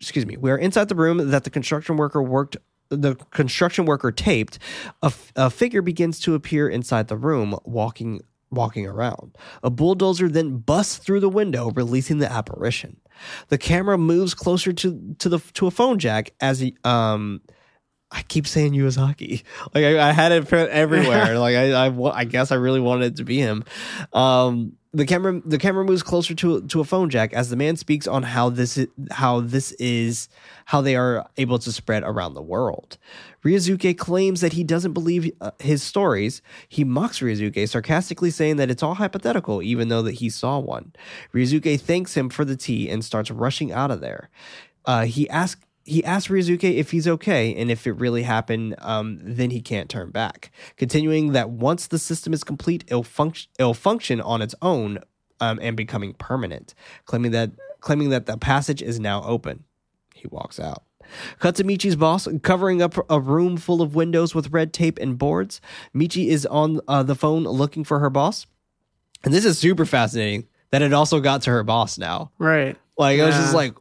excuse me. We are inside the room that the construction worker worked the construction worker taped, a, a figure begins to appear inside the room, walking walking around. A bulldozer then busts through the window, releasing the apparition. The camera moves closer to to the to a phone jack as he um. I keep saying Iwasaki. Like I, I had it everywhere. like I, I, I guess I really wanted it to be him. Um, the camera, the camera moves closer to to a phone jack as the man speaks on how this is, how this is how they are able to spread around the world. Ryosuke claims that he doesn't believe uh, his stories. He mocks Ryosuke, sarcastically saying that it's all hypothetical, even though that he saw one. Ryosuke thanks him for the tea and starts rushing out of there. Uh, he asks he asks Ryosuke if he's okay, and if it really happened, um, then he can't turn back. Continuing that once the system is complete, it'll function it'll function on its own um, and becoming permanent. Claiming that claiming that the passage is now open, he walks out. Cut to Michi's boss, covering up a room full of windows with red tape and boards. Michi is on uh, the phone looking for her boss, and this is super fascinating that it also got to her boss now. Right. Like I was just like,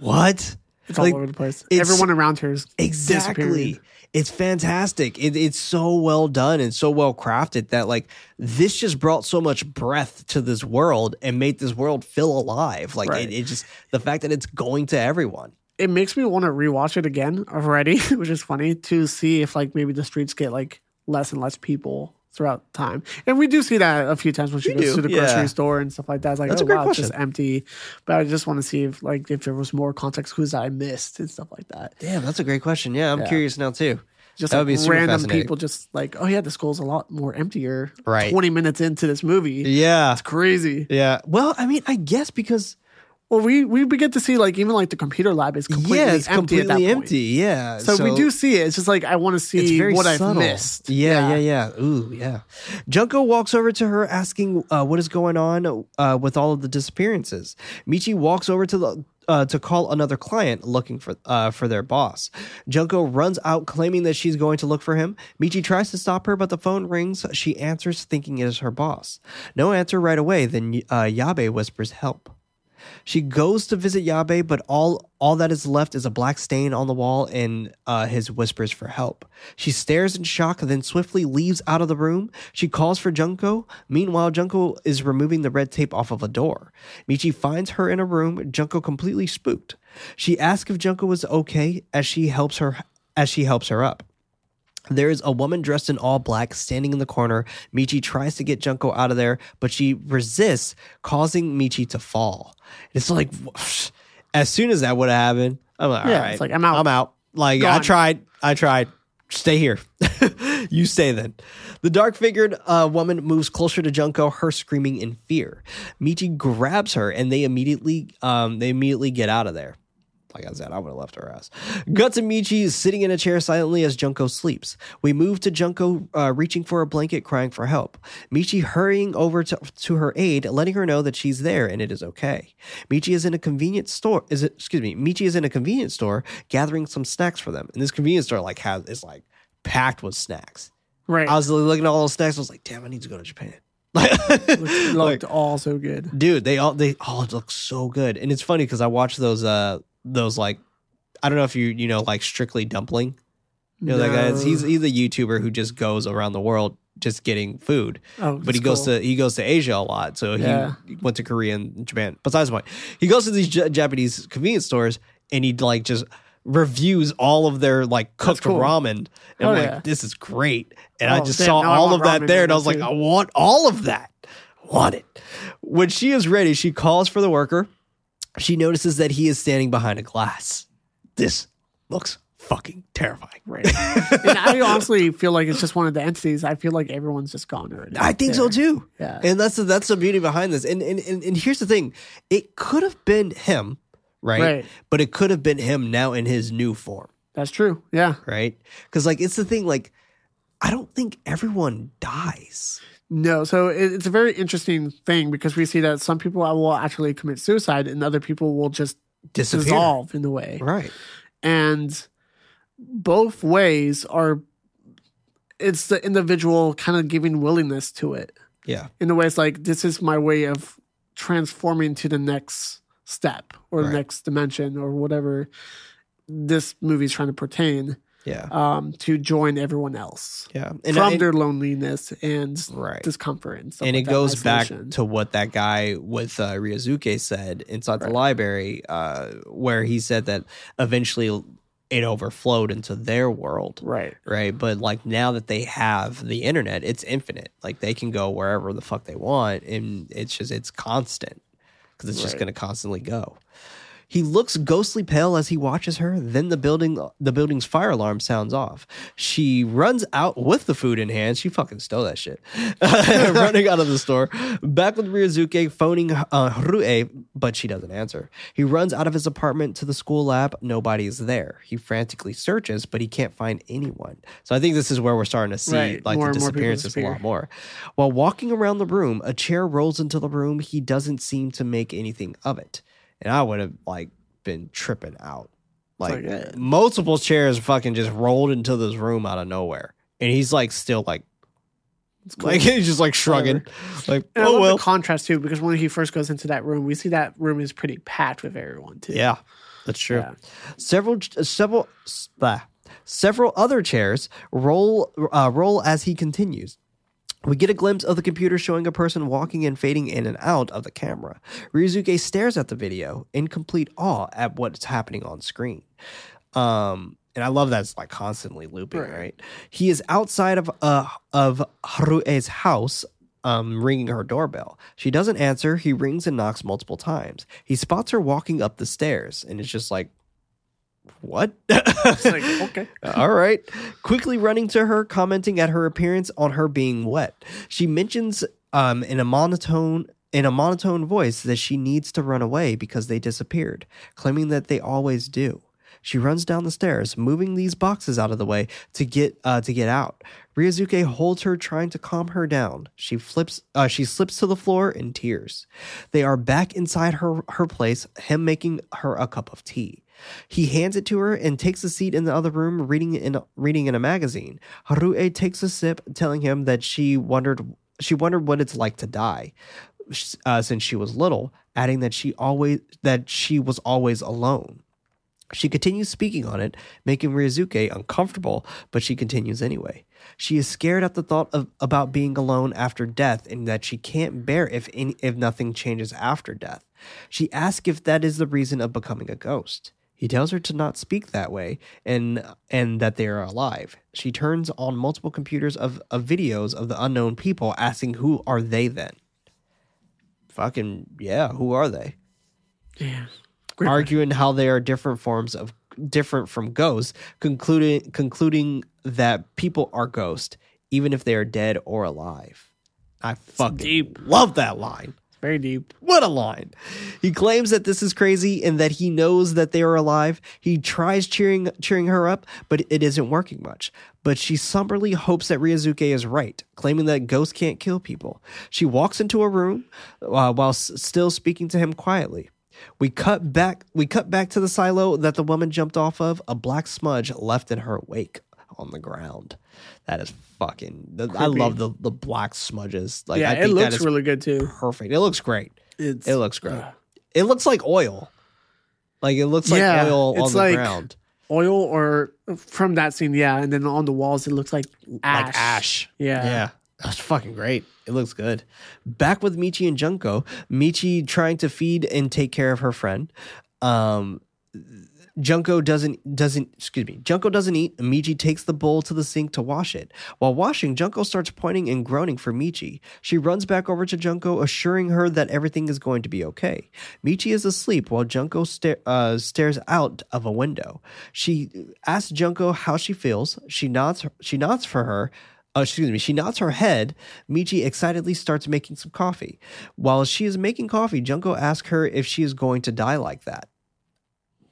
what? It's Like, all over the place. it's- Everyone around her is Exactly. It's fantastic. It, it's so well done and so well crafted that like this just brought so much breath to this world and made this world feel alive. Like Right. it, it just the fact that it's going to everyone. It makes me want to rewatch it again already, which is funny to see if like maybe the streets get like less and less people throughout time. And we do see that a few times when she We goes do, to the yeah. grocery store and stuff like that. It's like, That's oh, a oh great wow, it's just empty. But I just want to see if like if there was more context clues that I missed and stuff like that. Damn, that's a great question. Yeah, I'm Yeah. curious now too. Just That like be super random people just like, oh yeah, the school's a lot more emptier. Right. Twenty minutes into this movie. Yeah. It's crazy. Yeah. Well, I mean, I guess because Well, we we get to see like even like the computer lab is completely yeah, it's empty completely empty. Yeah. So, we do see it. It's just like I want to It's see very what subtle. I've missed. Yeah, yeah, yeah, Ooh, yeah. Junko walks over to her, asking uh, what is going on uh, with all of the disappearances. Michi walks over to the uh, to call another client looking for uh, for their boss. Junko runs out, claiming that she's going to look for him. Michi tries to stop her, but the phone rings. She answers, thinking it is her boss. No answer right away. Then uh, Yabe whispers, "Help." She goes to visit Yabe, but all all that is left is a black stain on the wall and uh, his whispers for help. She stares in shock, then swiftly leaves out of the room. She calls for Junko. Meanwhile, Junko is removing the red tape off of a door. Michi finds her in a room. Junko completely spooked. She asks if Junko is okay as she helps her as she helps her up. There is a woman dressed in all black standing in the corner. Michi tries to get Junko out of there, but she resists, causing Michi to fall. It's like, as soon as that would have happened, I'm like, Yeah, all right, it's like, I'm out. I'm out. Like, I tried. I tried. Stay here. you stay then. The dark figured uh, woman moves closer to Junko, her screaming in fear. Michi grabs her, and they immediately um, they immediately get out of there. Like I said, I would have left her ass. Guts and Michi is sitting in a chair silently as Junko sleeps. We move to Junko uh, reaching for a blanket, crying for help. Michi hurrying over to, to her aid, letting her know that she's there and it is okay. Michi is in a convenience store. Is it? Excuse me. Michi is in a convenience store gathering some snacks for them. And this convenience store like has is like packed with snacks. Right. I was looking at all those snacks. I was like, damn, I need to go to Japan. It Like, looked all so good. dude they all they all look so good and it's funny because i watch those uh those like i don't know if you you know like strictly dumpling. You know that guy? Is he's he's a youtuber who just goes around the world just getting food. Oh, but he goes cool. to he goes to asia a lot. So he Yeah. went to korea and japan. Besides the point he goes to these J- japanese convenience stores and he like just reviews all of their like cooked cool. ramen. And i'm like yeah. this is great. And i Oh, just damn, saw all of that there and i was like i want all of that. Want it. When she is ready she calls for the worker she notices that he is standing behind a glass this looks fucking terrifying Right. and I honestly feel like it's just one of the entities. I feel like everyone's just gone already. I think so too. Yeah. And that's the, that's the beauty behind this. And, and and and here's the thing. It could have been him, right? Right. But it could have been him now in his new form, That's true. Yeah. right? Cuz like it's the thing like I don't think everyone dies. No, so it, it's a very interesting thing because we see that some people will actually commit suicide and other people will just Disappear. dissolve in a way. Right. And both ways are it's the individual kind of giving willingness to it. Yeah. In a way it's like this is my way of transforming to the next step or Right. the next dimension or whatever this movie is trying to pertain. Yeah. um, to join everyone else Yeah. And from I- their loneliness and Right. discomfort and stuff. and like it goes back to what that guy with uh, said inside the library, uh, where he said that eventually it overflowed into their world. right. Right. But like now that they have the internet, it's infinite. Like they can go wherever the fuck they want. And it's just, it's constant because it's just going to constantly go. He looks ghostly pale as he watches her. Then the building, the building's fire alarm sounds off. She runs out with the food in hand. She fucking stole that shit, running out of the store. Back with Ryosuke phoning uh, Harue, but she doesn't answer. He runs out of his apartment to the school lab. Nobody's there. He frantically searches, but he can't find anyone. So I think this is where we're starting to see Right. like More the disappearances a lot more. While walking around the room, a chair rolls into the room. He doesn't seem to make anything of it and I would have like been tripping out. Like yeah. multiple chairs fucking just rolled into this room out of nowhere, and he's like still like, cool. like he's just like shrugging, like And oh well, contrast too, because when he first goes into that room, we see that room is pretty packed with everyone too. yeah, that's true. Yeah. Several several uh, several other chairs roll uh, roll as he continues. We get a glimpse of the computer showing a person walking and fading in and out of the camera. Ryosuke stares at the video in complete awe at what's happening on screen. Um, and I love that it's like constantly looping, right? Right. He is outside of uh of Harue's house, um, ringing her doorbell. She doesn't answer. He rings and knocks multiple times. He spots her walking up the stairs, and it's just like, what? Like, okay. All right. Quickly running to her, commenting at her appearance on her being wet. She mentions um, in a monotone in a monotone voice that she needs to run away because they disappeared, claiming that they always do. She runs down the stairs, moving these boxes out of the way to get uh, to get out. Ryosuke holds her, trying to calm her down. She flips. Uh, she slips to the floor in tears. They are back inside her her place. Him making her a cup of tea. He hands it to her and takes a seat in the other room, reading in reading in a magazine. Harue takes a sip, telling him that she wondered she wondered what it's like to die uh, since she was little, adding that she always that she was always alone. She continues speaking on it, making Ryosuke uncomfortable, but she continues anyway. She is scared at the thought of about being alone after death and that she can't bear if any, if nothing changes after death. She asks if that is the reason of becoming a ghost. He tells her to not speak that way and and that they are alive. She turns on multiple computers of, of videos of the unknown people asking who are they then? Fucking yeah, who are they? Yeah. Great arguing how they are different forms of different from ghosts, concluding concluding that people are ghosts, even if they are dead or alive. I fucking love that line. Very deep. What a line. He claims that this is crazy and that he knows that they are alive. He tries cheering cheering her up, but it isn't working much. But she somberly hopes that Ryosuke is right, claiming that ghosts can't kill people. She walks into a room uh, while s- still speaking to him quietly. We cut back we cut back to the silo that the woman jumped off of, a black smudge left in her wake on the ground. That is fucking I love the the black smudges. Like yeah, I it think that looks really good too. perfect. It looks great. It's It looks great. It looks like oil. Like it looks like Yeah, oil on the like- ground. oil or from that scene, yeah, and then on the walls it looks like ash. Like ash. Yeah. Yeah. That's fucking great. It looks good. Back with Michi and Junko. Michi trying to feed and take care of her friend. Um Junko doesn't doesn't excuse me. Junko doesn't eat. Michi takes the bowl to the sink to wash it. While washing, Junko starts pointing and groaning for Michi. She runs back over to Junko, assuring her that everything is going to be okay. Michi is asleep while Junko sta- uh, stares out of a window. She asks Junko how she feels. She nods. She nods for her. Uh, excuse me. She nods her head. Michi excitedly starts making some coffee. While she is making coffee, Junko asks her if she is going to die like that.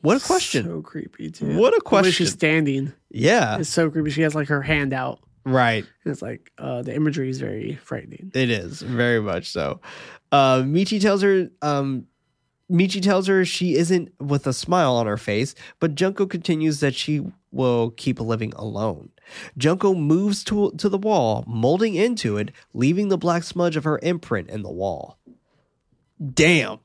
What a question! So creepy too. What a question. she's standing. Yeah, It's so creepy. She has like her hand out. right. And it's like uh, the imagery is very frightening. It is very much so. Uh, Michi tells her. Um, Michi tells her she isn't with a smile on her face, but Junko continues that she will keep living alone. Junko moves to to the wall, molding into it, leaving the black smudge of her imprint in the wall. Damn.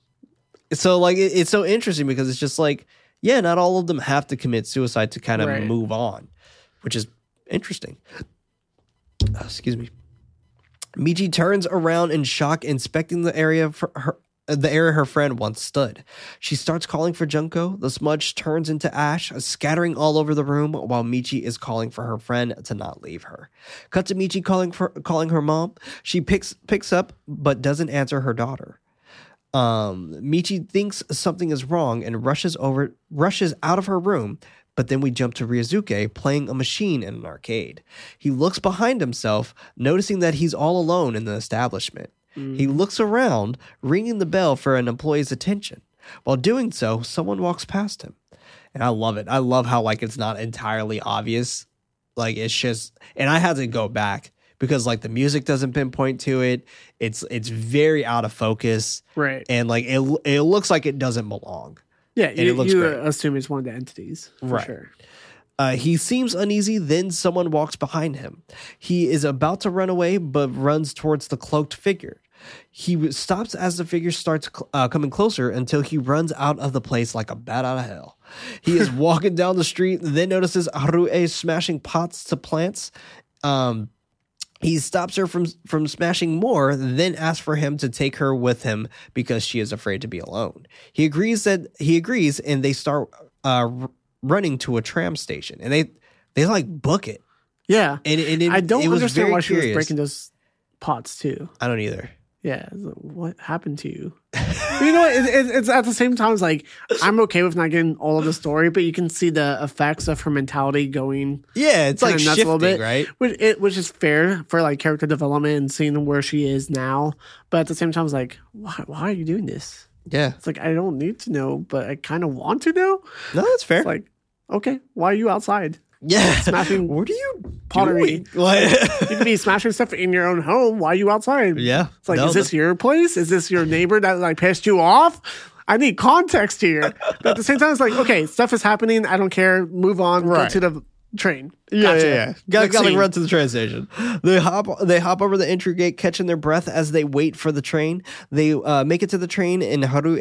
So like it, it's so interesting because it's just like yeah, not all of them have to commit suicide to kind of Right. move on. which is interesting. Uh, excuse me. Michi turns around in shock, inspecting the area for her. The area her friend once stood. She starts calling for Junko. The smudge turns into ash, scattering all over the room while Michi is calling for her friend to not leave her. Cut to Michi calling for calling her mom. She picks picks up but doesn't answer her daughter. Um, Michi thinks something is wrong and rushes over rushes out of her room, but then we jump to Ryosuke playing a machine in an arcade. He looks behind himself, noticing that he's all alone in the establishment. He looks around, ringing the bell for an employee's attention. While doing so, someone walks past him. And I love it. I love how like it's not entirely obvious. Like it's just and I had to go back because like the music doesn't pinpoint to it. It's it's very out of focus Right. and like it it looks like it doesn't belong. Yeah, it you, looks you great. assume it's one of the entities. For Right. sure. Uh, he seems uneasy, then someone walks behind him. He is about to run away, but runs towards the cloaked figure. He stops as the figure starts uh, coming closer until he runs out of the place like a bat out of hell. He is walking down the street, then notices Harue smashing pots to plants. Um, he stops her from from smashing more, then asks for him to take her with him because she is afraid to be alone. He agrees that he agrees, and they start uh, running to a tram station, and they they like book it. Yeah. And, and it, I don't understand why she was breaking those pots too. I don't either. Yeah, like, what happened to you? But you know? It, it, it's at the same time. It's like I'm okay with not getting all of the story, but you can see the effects of her mentality going Yeah, it's like nuts shifting, a little bit, right? Which it which is fair for like character development and seeing where she is now. But at the same time, it's like, why why are you doing this? Yeah, It's like I don't need to know, but I kind of want to know. no, that's fair. It's like, okay, why are you outside? Yeah, smashing What are you pottery. Like, You could be smashing stuff in your own home. Why are you outside? yeah, It's like, no, is this your place? Is this your neighbor that like pissed you off? I need context here. But at the same time, it's like, okay, stuff is happening. I don't care. Move on. Right. Go to the train. Yeah, Gotcha. yeah, yeah. Got Next got to scene. run to the train station. They hop. They hop over the entry gate, catching their breath as they wait for the train. They uh, make it to the train, and Harue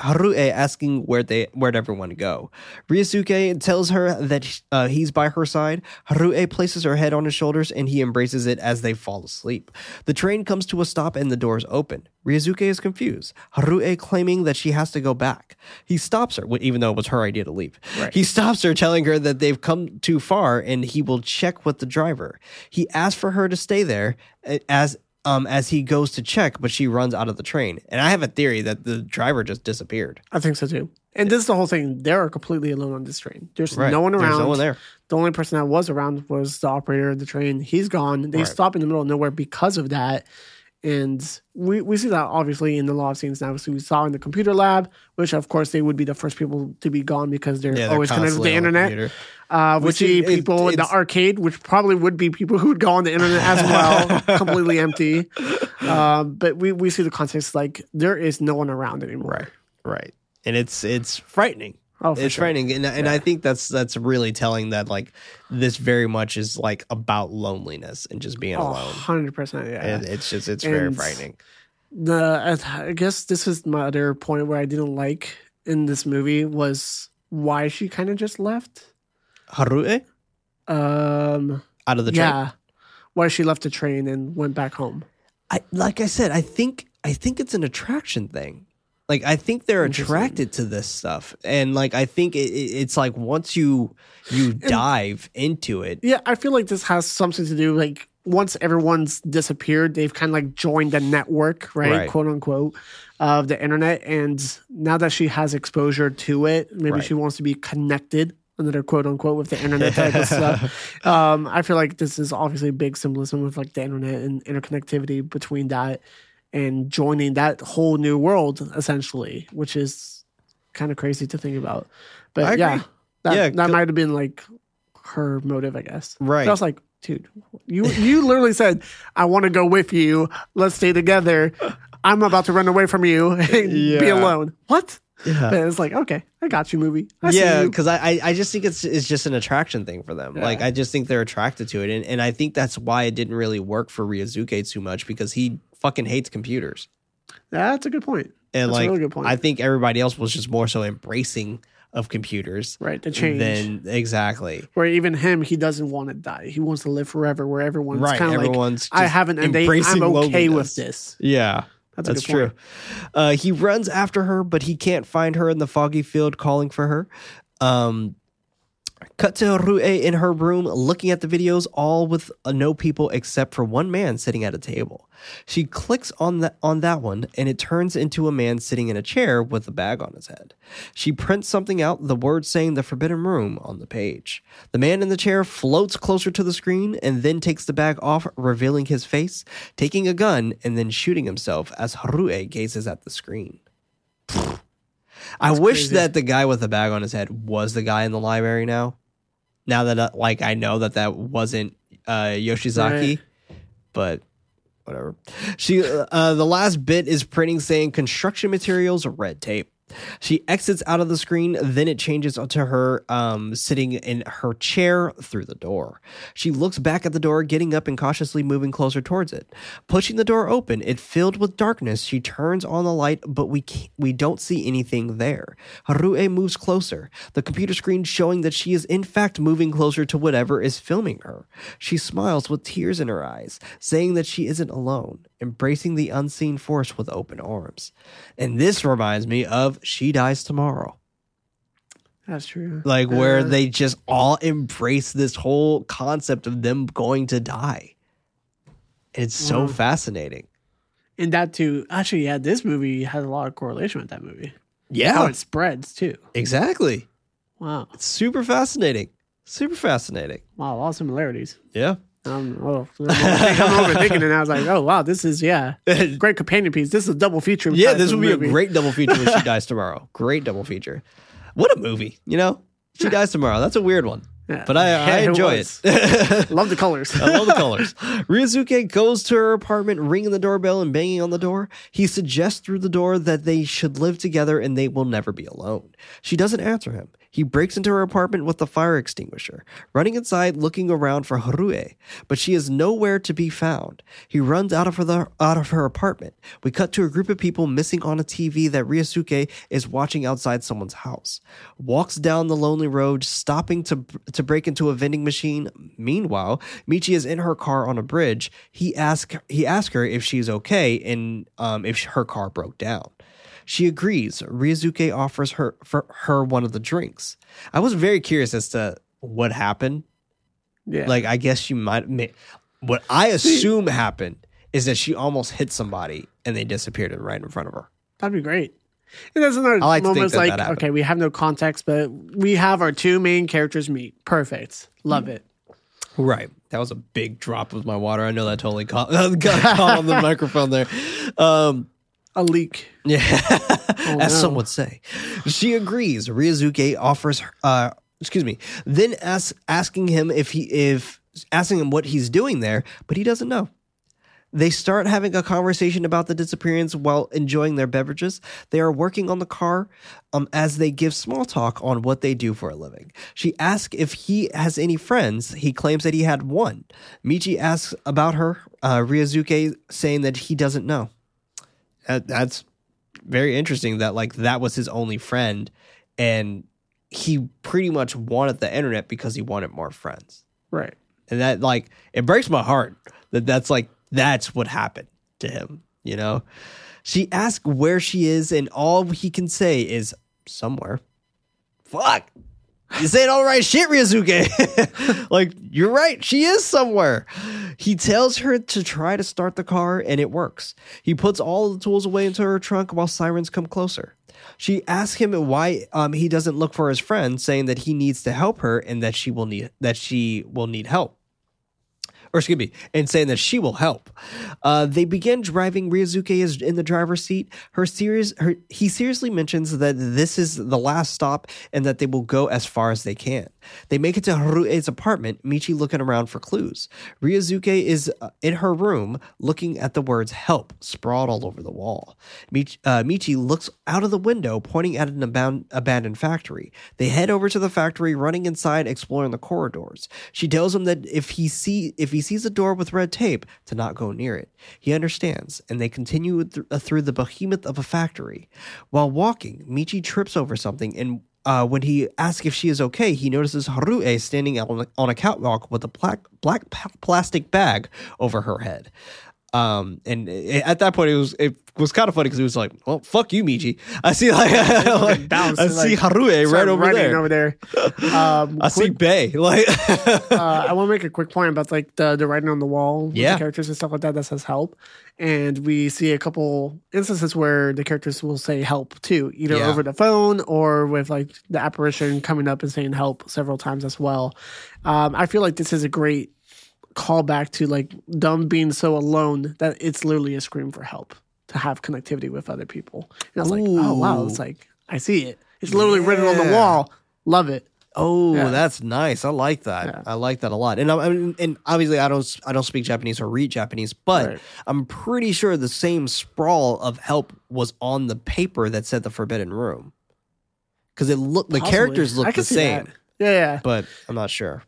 Harue asking where they where'd everyone go. Ryosuke tells her that uh, he's by her side. Harue places her head on his shoulders, and he embraces it as they fall asleep. The train comes to a stop, and the doors open. Ryosuke is confused. Harue claiming that she has to go back. He stops her, even though it was her idea to leave. He stops her, telling her that they've come too far and he will check with the driver. He asks for her to stay there uh, as um as he goes to check, but she runs out of the train. And I have a theory that the driver just disappeared. I think so too. And this is the whole thing. They are completely alone on this train. There's Right. no one around. There's no one there. The only person that was around was the operator of the train. He's gone. They Right. stop in the middle of nowhere because of that. And we, we see that obviously in the law of scenes now. So we saw in the computer lab, which of course they would be the first people to be gone because they're Yeah, they're always connected to the internet. Uh, we Which see is- it- people in the arcade, which probably would be people who would go on the internet as well, completely empty. Um, but we, we see the context like there is no one around anymore. Right. Right. And it's it's frightening. Oh, it's sure. frightening, and and I think that's that's really telling that like this very much is like about loneliness and just being Oh, alone. 100%. Yeah. And it's just it's very frightening. the I guess this is my other point where I didn't like in this movie was why she kind of just left. Harue Um, out of the train. yeah, why she left the train and went back home. I like I said, I think I think it's an attraction thing. Like I think they're attracted to this stuff, and like I think it, it- it's like once you you dive into it, Yeah, I feel like this has something to do like once everyone's disappeared, they've kind of like joined the network, right, Right. quote unquote, of the internet, and now that she has exposure to it, maybe Right. she wants to be connected. Another quote unquote with the internet type of stuff. Um, I feel like this is obviously big symbolism with like the internet and interconnectivity between that and joining that whole new world essentially, which is kind of crazy to think about. But yeah, that, Yeah, that might have been like her motive, I guess. Right. But I was like, dude, you you literally said, I want to go with you. Let's stay together. I'm about to run away from you and be alone. What? Yeah. But it's like, okay, I got you, movie. I yeah, because I, I I just think it's it's just an attraction thing for them. Like I just think they're attracted to it, and and I think that's why it didn't really work for Ryosuke too much because he fucking hates computers. That's a good point. And That's like, really good point. I think everybody else was just more so embracing of computers, Right, the change. Then exactly. Where even him, he doesn't want to die. He wants to live forever. Where everyone's Right, kind of like, everyone's I just have an end date. I'm okay loneliness. with this. Yeah. That's That's true. Uh, he runs after her, but he can't find her in the foggy field calling for her. Um, cut to Rue in her room looking at the videos, all with uh, no people except for one man sitting at a table. She clicks on that on that one, and it turns into a man sitting in a chair with a bag on his head. She prints something out, the words saying "the forbidden room" on the page. The man in the chair floats closer to the screen and then takes the bag off, revealing his face, taking a gun, and then shooting himself as Harue gazes at the screen. I wish crazy. that the guy with the bag on his head was the guy in the library now. Now that uh, like I know that that wasn't uh, Yoshizaki, Right. but whatever. She uh, the last bit is printing saying construction materials red tape. She exits out of the screen, then it changes to her um, sitting in her chair through the door. She looks back at the door, getting up and cautiously moving closer towards it. Pushing the door open, it filled with darkness. She turns on the light, but we we don't see anything there. Harue moves closer, the computer screen showing that she is in fact moving closer to whatever is filming her. She smiles with tears in her eyes, saying that she isn't alone, embracing the unseen force with open arms. And this reminds me of She Dies Tomorrow. That's true. Like where Uh, they just all embrace this whole concept of them going to die. It's so Wow. fascinating. and that too. Actually, yeah, this movie has a lot of correlation with that movie. How Yeah, it spreads too. exactly. Wow, It's super fascinating. Super fascinating. wow, a lot of similarities. Yeah. Um, oh, I'm overthinking it. And I was like, oh wow, this is yeah, great companion piece. This is a double feature. Yeah, this would be a great double feature when she dies tomorrow. Great double feature. What a movie, you know? She dies tomorrow. That's a weird one. Yeah. But I, Yeah, I enjoy was. it. Love the colors. I love the colors. Ryosuke goes to her apartment, ringing the doorbell and banging on the door. He suggests through the door that they should live together and they will never be alone. She doesn't answer him. He breaks into her apartment with the fire extinguisher, running inside looking around for Harue, but she is nowhere to be found. He runs out of her out of her apartment. We cut to a group of people missing on a TV that Ryosuke is watching outside someone's house. Walks down the lonely road, stopping to to break into a vending machine. Meanwhile, Michi is in her car on a bridge. He asks he asks her if she's okay and um, if her car broke down. She agrees. Ryosuke offers her for her one of the drinks. I was very curious as to what happened. Yeah, Like, I guess she might. may- What I assume happened is that she almost hit somebody and they disappeared right in front of her. that'd be great. And there's another like that like, that okay, we have no context, but we have our two main characters meet. Perfect. Love it. Right. That was a big drop of my water. I know that totally caught, got caught on the microphone there. Um, A leak. Yeah, Oh, as no. some would say. She agrees. Ryosuke offers her, uh, excuse me, then asks, asking him if he, if, asking him what he's doing there, but he doesn't know. They start having a conversation about the disappearance while enjoying their beverages. They are working on the car um, as they give small talk on what they do for a living. She asks if he has any friends. He claims that he had one. Michi asks about her. Uh, saying that he doesn't know. That, that's very interesting that like that was his only friend and he pretty much wanted the internet because he wanted more friends. Right. and that like it breaks my heart that that's like that's what happened to him you know? She asks where she is and all he can say is somewhere. Fuck you said all right shit Ryosuke like you're right she is somewhere. He tells her to try to start the car and it works. He puts all the tools away into her trunk while sirens come closer. She asks him why um, he doesn't look for his friend, saying that he needs to help her and that she will need that she will need help. Or excuse me, and saying that she will help. Uh, they begin driving. Ryosuke is in the driver's seat. Her serious, her, he seriously mentions that this is the last stop and that they will go as far as they can. They make it to Harue's apartment. Michi looking around for clues. Ryosuke is uh, in her room, looking at the words "help" sprawled all over the wall. Mich- uh, Michi looks out of the window, pointing at an aban- abandoned factory. They head over to the factory, running inside, exploring the corridors. She tells him that if he see if he sees a door with red tape, to not go near it. He understands, and they continue th- uh, through the behemoth of a factory. While walking, Michi trips over something and uh, when he asks if she is okay, he notices Harue standing on a, on a catwalk with a black black plastic bag over her head. Um, and it- at that point, it was it was kind of funny because it was like, "Well, fuck you, Michi. I see like, like bounced I see like, Harue right over there. over there. Um, I see Bay. Like, uh, I want to make a quick point about like the, the writing on the wall, Yeah. the characters and stuff like that that says help, and we see a couple instances where the characters will say help too, either Yeah. over the phone or with like the apparition coming up and saying help several times as well. Um, I feel like this is a great callback to like dumb being so alone that it's literally a scream for help to have connectivity with other people. And I was like, oh wow, it's like I see it. It's literally written on the wall. Love it. Oh, Yeah. that's nice. I like that. Yeah. I like that a lot. And I, I mean, and obviously, I don't I don't speak Japanese or read Japanese, but Right. I'm pretty sure the same sprawl of help was on the paper that said the Forbidden Room. Because it looked the Possibly. characters I look the same, that. Yeah, yeah. but I'm not sure.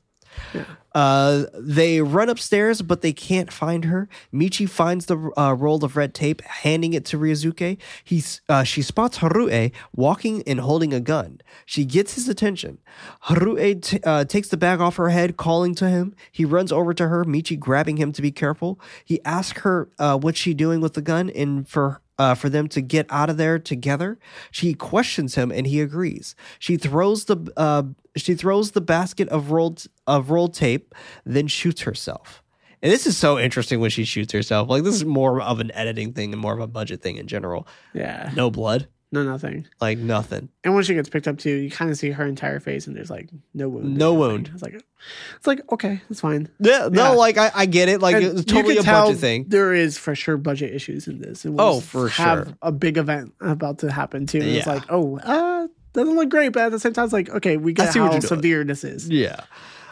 Uh, they run upstairs, but they can't find her. Michi finds the uh, roll of red tape, handing it to Ryosuke. He's, uh, she spots Harue walking and holding a gun. She gets his attention. Harue t- uh, takes the bag off her head, calling to him. He runs over to her, Michi grabbing him to be careful. He asks her uh, what's she doing with the gun and for uh, for them to get out of there together. She questions him, and he agrees. She throws the uh, she throws the basket of rolled of rolled tape, then shoots herself. And this is so interesting when she shoots herself. Like this is more of an editing thing and more of a budget thing in general. Yeah. No blood, No, nothing. like nothing. And when she gets picked up too, you kind of see her entire face, and there's like no wound. No wound. It's like, it's like okay, that's fine. Yeah, no, Yeah. like I, I get it. Like And it's you totally can a tell budget thing. There is for sure budget issues in this. And Oh, we'll for have sure. a big event about to happen too. And It's like, oh, uh, doesn't look great, but at the same time, it's like, okay, we get what how severe this is Yeah.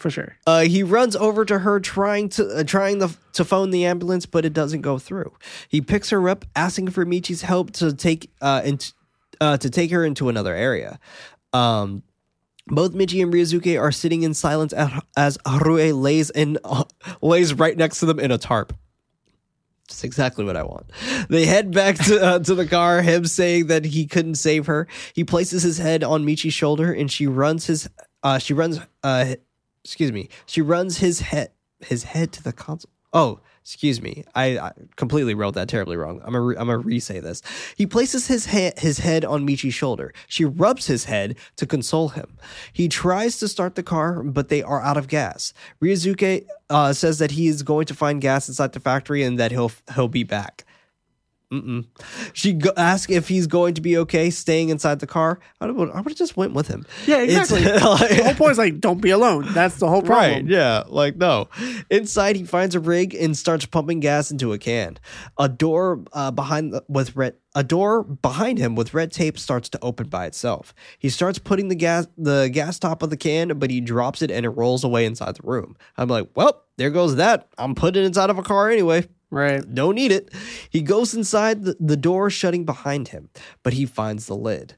for sure. Uh, he runs over to her, trying to uh, trying the, to phone the ambulance, but it doesn't go through. He picks her up, asking for Michi's help to take uh, into, uh to take her into another area. Um, both Michi and Ryosuke are sitting in silence as, as Harue lays in uh, lays right next to them in a tarp. That's exactly what I want. They head back to uh, to the car. Him saying that he couldn't save her. He places his head on Michi's shoulder, and she runs his. Uh, she runs. Uh, excuse me. She runs his head his head to the console. Oh, excuse me. I, I completely wrote that terribly wrong. I'm gonna I'm gonna re-say this. He places his his head on Michi's shoulder. She rubs his head to console him. He tries to start the car, but they are out of gas. Ryosuke uh, says that he is going to find gas inside the factory and that he'll he'll be back. Mm-mm. She go- asks if he's going to be okay staying inside the car. I would I would have just went with him. Yeah, exactly. like- the whole point is like, don't be alone. That's the whole problem. Right, yeah, like no. Inside, he finds a rig and starts pumping gas into a can. A door uh, behind the, with red a door behind him with red tape starts to open by itself. He starts putting the gas the gas top of the can, but he drops it and it rolls away inside the room. I'm like, well, there goes that. I'm putting it inside of a car anyway. Right. Don't need it. He goes inside the, the door shutting behind him, but he finds the lid.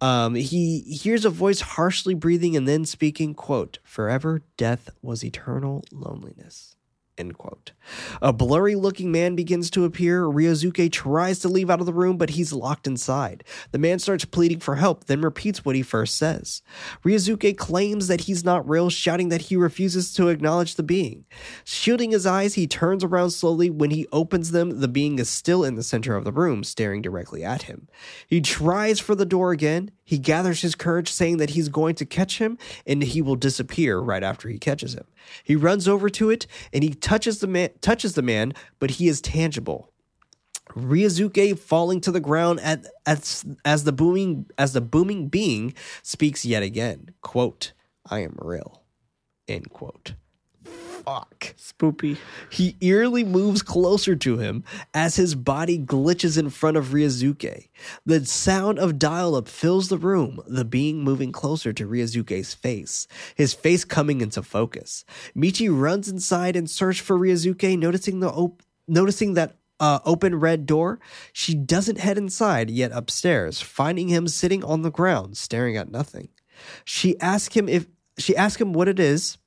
Um, he hears a voice harshly breathing and then speaking, quote, Forever death was eternal loneliness. End quote. A blurry looking man begins to appear. Ryosuke tries to leave out of the room, but he's locked inside. The man starts pleading for help, then repeats what he first says. Ryosuke claims that he's not real, shouting that he refuses to acknowledge the being. Shielding his eyes, he turns around slowly. When he opens them, the being is still in the center of the room, staring directly at him. He tries for the door again. He gathers his courage, saying that he's going to catch him and he will disappear right after he catches him. He runs over to it and he touches the man, touches the man, but he is tangible. Ryosuke falling to the ground at, as as the booming as the booming being speaks yet again. Quote, I am real. End quote. Fuck. Spoopy. He eerily moves closer to him as his body glitches in front of Ryosuke. The sound of dial up fills the room, the being moving closer to Ryosuke's face, his face coming into focus. Michi runs inside and searches for Ryosuke, noticing the op- noticing that uh, open red door. She doesn't head inside, yet upstairs, finding him sitting on the ground, staring at nothing. She asks him if she asks him what it is,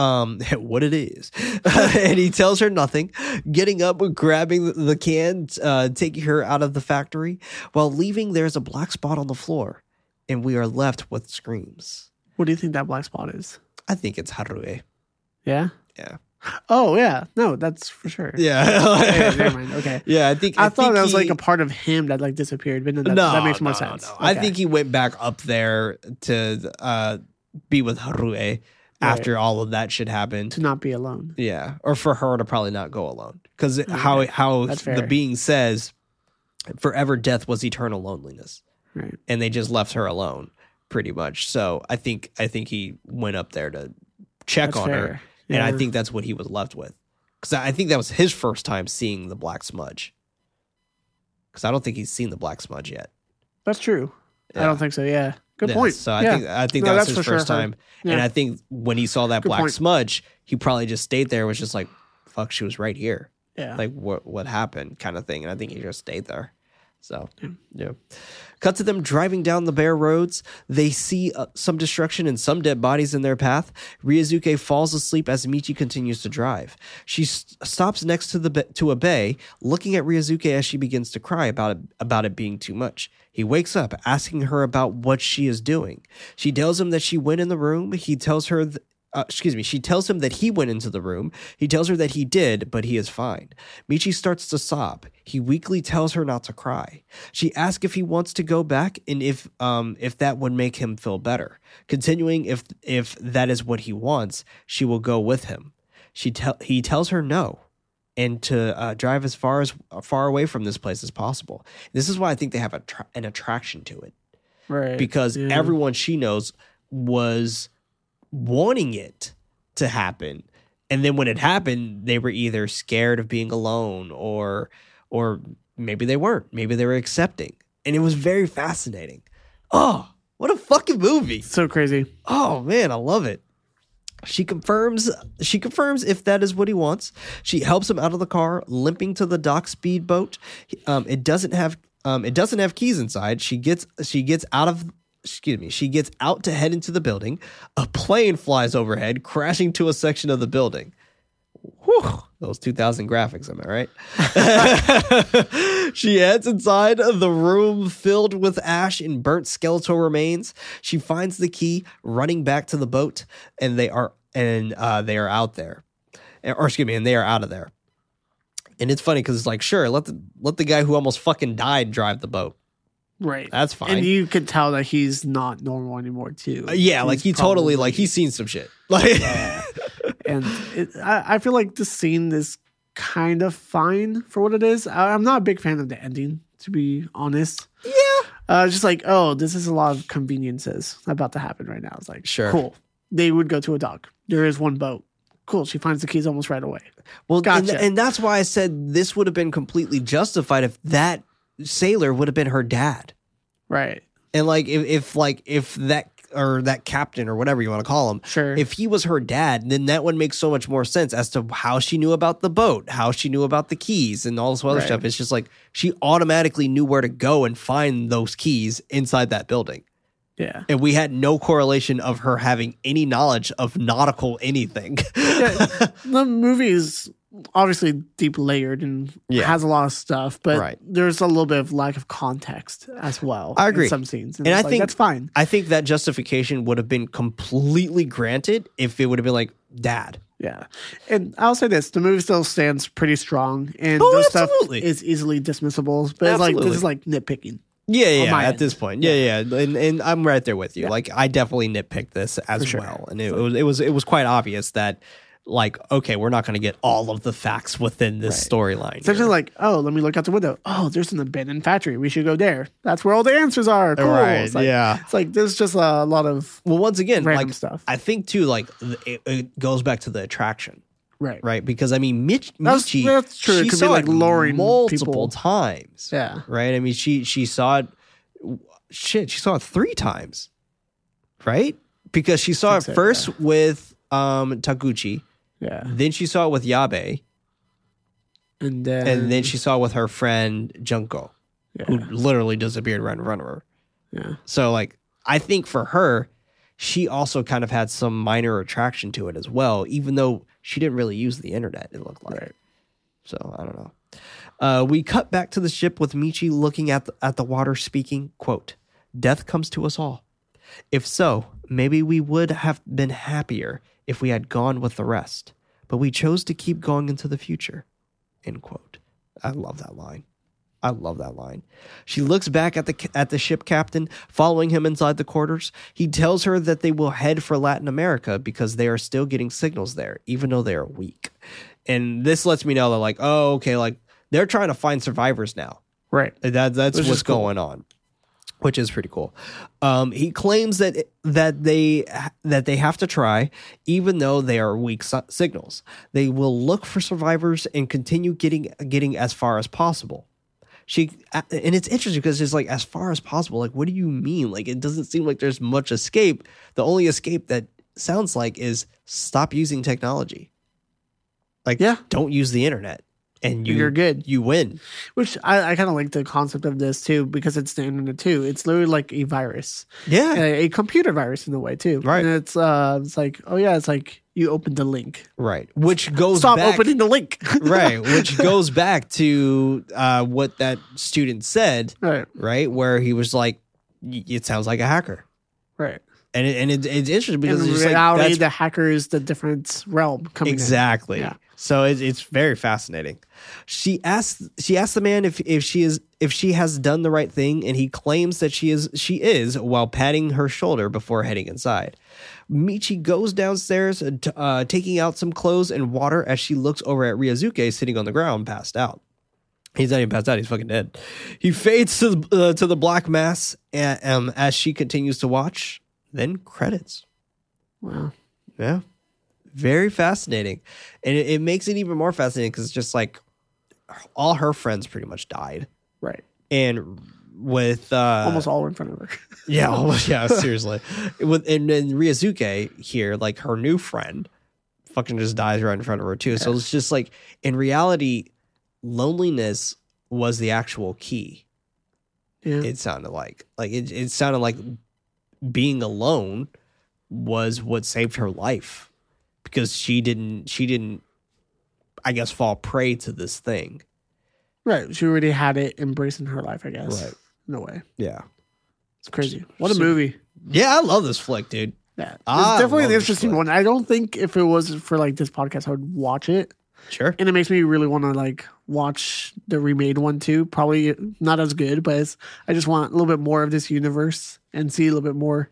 um, what it is, and he tells her nothing. Getting up, grabbing the- can, uh, taking her out of the factory. While leaving, there's a black spot on the floor. and we are left with screams. What do you think that black spot is? I think it's Harue. Yeah. Yeah. Oh yeah. No, that's for sure. Yeah. Okay, never mind. Okay. Yeah, I think I, thought think that was he- like a part of him that like disappeared, but no, that, no, that makes more no, no, sense. no. I Okay. think he went back up there to uh, be with Harue after all of that shit happened. to not be alone. Yeah, or for her to probably not go alone because how how the being says, forever death was eternal loneliness, Right. and they just left her alone pretty much. So I think I think he went up there to check That's on her, fair. and I think that's what he was left with because I think that was his first time seeing the black smudge. Because I don't think he's seen the black smudge yet. That's true. I don't think so. Yeah. Good Yeah, point. So I Yeah. think I think No, that was his sure first her. time, and I think when he saw that Good black point. smudge, he probably just stayed there. Was just like, "Fuck, she was right here." yeah. Like what what happened, kind of thing. And I think he just stayed there. So yeah. Cut to them driving down the bare roads. They see uh, some destruction and some dead bodies in their path. Ryosuke falls asleep as Michi continues to drive. She s- stops next to the ba- to a bay, looking at Ryosuke as she begins to cry about it about it being too much. He wakes up, asking her about what she is doing. She tells him that she went in the room. He tells her. Th- uh, excuse me, she tells him that he went into the room. He tells her that he did, but he is fine. Michi starts to sob. He weakly tells her not to cry. She asks if he wants to go back and if um if that would make him feel better. Continuing if if that is what he wants, she will go with him. She tell he tells her no and to uh, drive as far as far away from this place as possible. This is why I think they have a tra- an attraction to it right. because Yeah. everyone she knows was wanting it to happen and then when it happened they were either scared of being alone or or maybe they weren't maybe they were accepting and it was very fascinating oh what a fucking movie so crazy. Oh man, I love it. She confirms she confirms if that is what he wants. She helps him out of the car, limping to the dock speedboat. Um, it doesn't have um, it doesn't have keys inside. She gets she gets out of excuse me, she gets out to head into the building. A plane flies overhead, crashing to a section of the building. Whew, those 2000 graphics, am I right? she heads inside of the room filled with ash and burnt skeletal remains. She finds the key, running back to the boat, and they are and uh, they are out there, or excuse me, and they are out of there. And it's funny because it's like, sure, let the let the guy who almost fucking died drive the boat. Right. That's fine. And you could tell that he's not normal anymore too. Uh, yeah, like He's he totally like he's seen some shit. Like, and it, I, I feel like the scene is kind of fine for what it is. I, I'm not a big fan of the ending, to be honest. yeah, Uh, just like, oh, this is a lot of conveniences about to happen right now. It's like, Sure. cool. They would go to a dock. There is one boat. Cool. She finds the keys almost right away. Well, and, Gotcha. and that's why I said this would have been completely justified if that sailor would have been her dad. Right. And like if, if like if that or that captain or whatever you want to call him, Sure. if he was her dad, then that would make so much more sense as to how she knew about the boat, how she knew about the keys, and all this other Right. stuff. It's just like she automatically knew where to go and find those keys inside that building. Yeah. And we had no correlation of her having any knowledge of nautical anything. the movie is obviously deep layered and Yeah. has a lot of stuff, but Right. there's a little bit of lack of context as well. I agree. In some scenes, and, And I like, think- that's fine. I think that justification would have been completely granted if it would have been like, Dad. Yeah, and I'll say this: the movie still stands pretty strong, and Oh, those absolutely. stuff is easily dismissible. But it's like this is like nitpicking. Yeah, yeah. At end. this point, yeah, yeah, And, and I'm right there with you. Yeah. Like, I definitely nitpicked this as sure. well, and it, was it was it was quite obvious that, like, okay, we're not going to get all of the facts within this storyline. It's actually here. like, oh, let me look out the window. Oh, there's an abandoned factory. We should go there. That's where all the answers are. Cool. Right, It's like, yeah. It's like there's just a lot of well, once again, like stuff. I think too, like it, it goes back to the attraction. right. right? Because I mean, Mitch, That's- Michi, that's true. It she could be, saw like, it luring multiple people. times, Yeah. right? I mean, she she saw it. Shit, she saw it three times, right? Because she saw it so, first with um Taguchi, Yeah. then she saw it with Yabe, And then and then she saw it with her friend Junko, yeah. who literally disappeared right in front of her. yeah. So, like, I think for her, she also kind of had some minor attraction to it as well, even though she didn't really use the internet. It looked like. Right. So I don't know. Uh, we cut back to the ship with Michi looking at the, at the water, speaking. "Quote: Death comes to us all. If so, maybe we would have been happier if we had gone with the rest, but we chose to keep going into the future. End quote. I love that line. I love that line. She looks back at the at the ship captain, following him inside the quarters. He tells her that they will head for Latin America because they are still getting signals there, even though they are weak. And this lets me know they're like, oh, okay, like they're trying to find survivors now. Right. That that's Which what's cool. going on, which is pretty cool. Um, he claims that that they that they have to try, even though they are weak si- signals. They will look for survivors and continue getting getting as far as possible. She and it's interesting because it's like as far as possible. Like, what do you mean? Like, it doesn't seem like there's much escape. The only escape that sounds like is stop using technology. Like, Yeah. don't use the internet, and you You're good. You win. Which I, I kind of like the concept of this too because it's the internet too. It's literally like a virus, Yeah. a, a computer virus in a way too. Right. And it's uh, it's like oh yeah, it's like you open the link. Right. Which goes Stop back, opening the link. right. Which goes back to uh, what that student said, right. right? Where he was like, "Y- it sounds like a hacker. Right. And it, and it, it's interesting because in it's just like, reality, the hacker is the different realm coming in. exactly. Yeah. So it, it's very fascinating. She asks she asked the man if if she is if she has done the right thing, and he claims that she is she is while patting her shoulder before heading inside. Michi goes downstairs, uh, uh, taking out some clothes and water as she looks over at Ryosuke sitting on the ground, passed out. He's not even passed out; he's fucking dead. He fades to the, uh, to the black mass and, um, as she continues to watch. Then credits. Wow. Yeah. Very fascinating. And it, it makes it even more fascinating because it's just like all her friends pretty much died. Right. And with uh Almost all in front of her. yeah, almost yeah, seriously. With and, and Ryosuke here, like her new friend, fucking just dies right in front of her too. So it's just like in reality, loneliness was the actual key. yeah. It sounded like. Like it, it sounded like being alone was what saved her life because she didn't she didn't I guess fall prey to this thing. right. She already had it embracing her life, I guess. Right. No way. Yeah. It's crazy. What a So- movie. Yeah, I love this flick, dude. Yeah. It's I definitely an interesting one. I don't think if it was for like this podcast, I would watch it. Sure. And it makes me really want to like watch the remade one too. Probably not as good, but it's, I just want a little bit more of this universe and see a little bit more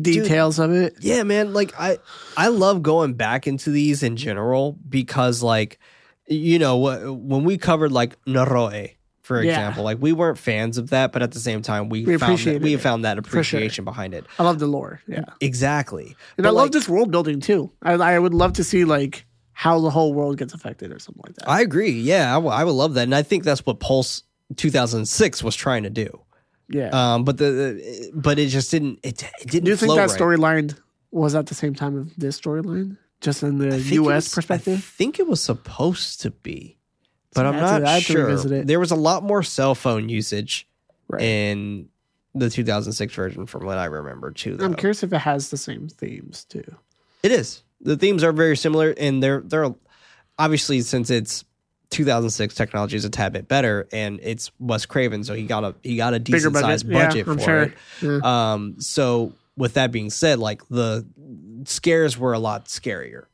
details of it. Yeah, man. Like I, I love going back into these in general because, like, you know, when we covered like Noroi, for Yeah. example, like we weren't fans of that, but at the same time, we, We found that, we it. found that For sure. appreciation behind it. I love the lore. Yeah. Exactly. And But, I love this world building too. I, I would love to see like how the whole world gets affected or something like that. I agree. Yeah, I, w- I would love that, and I think that's what Pulse 2006 was trying to do. Yeah. Um, but the, the but it just didn't. It, it didn't. Do you think that right. storyline was at the same time of this storyline? Just in the I think it U.S. was- I think it was supposed to be, but So I'm I have to- not to sure. it. There was a lot more cell phone usage Right. in the 2006 version, from what I remember, too. Though. I'm curious if it has the same themes too. It is. The themes are very similar, and they're they're obviously since it's 2006 technology is a tad bit better, and it's Wes Craven, so he got a he got a decent sized budget. budget Yeah, for sure. it. Yeah. Um, so with that being said, like the scares were a lot scarier.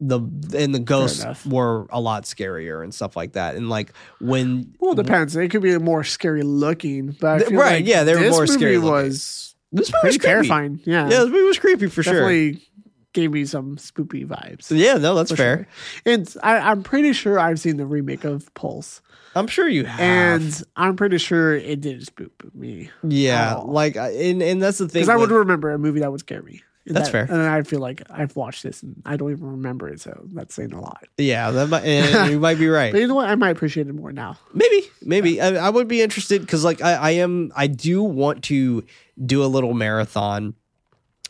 The and the ghosts were a lot scarier and stuff like that. And like when Well, it depends. It could be more scary looking, but I Th- feel right, like yeah, they were more scary looking. Was this movie was creepy. terrifying. Yeah, Yeah, this movie was creepy for sure. Gave me some spoopy vibes. Yeah, no, that's fair. sure. And I, I'm pretty sure I've seen the remake of Pulse, I'm sure you have. and I'm pretty sure it didn't spook me yeah, like and and that's the thing. because I would remember a movie that would scare me. That's that- fair. And I feel like I've watched this and I don't even remember it, so that's saying a lot. yeah, that might, you might be right. But you know what? I might appreciate it more now. Maybe, maybe I, I would be interested because, like, I, I am, I do want to do a little marathon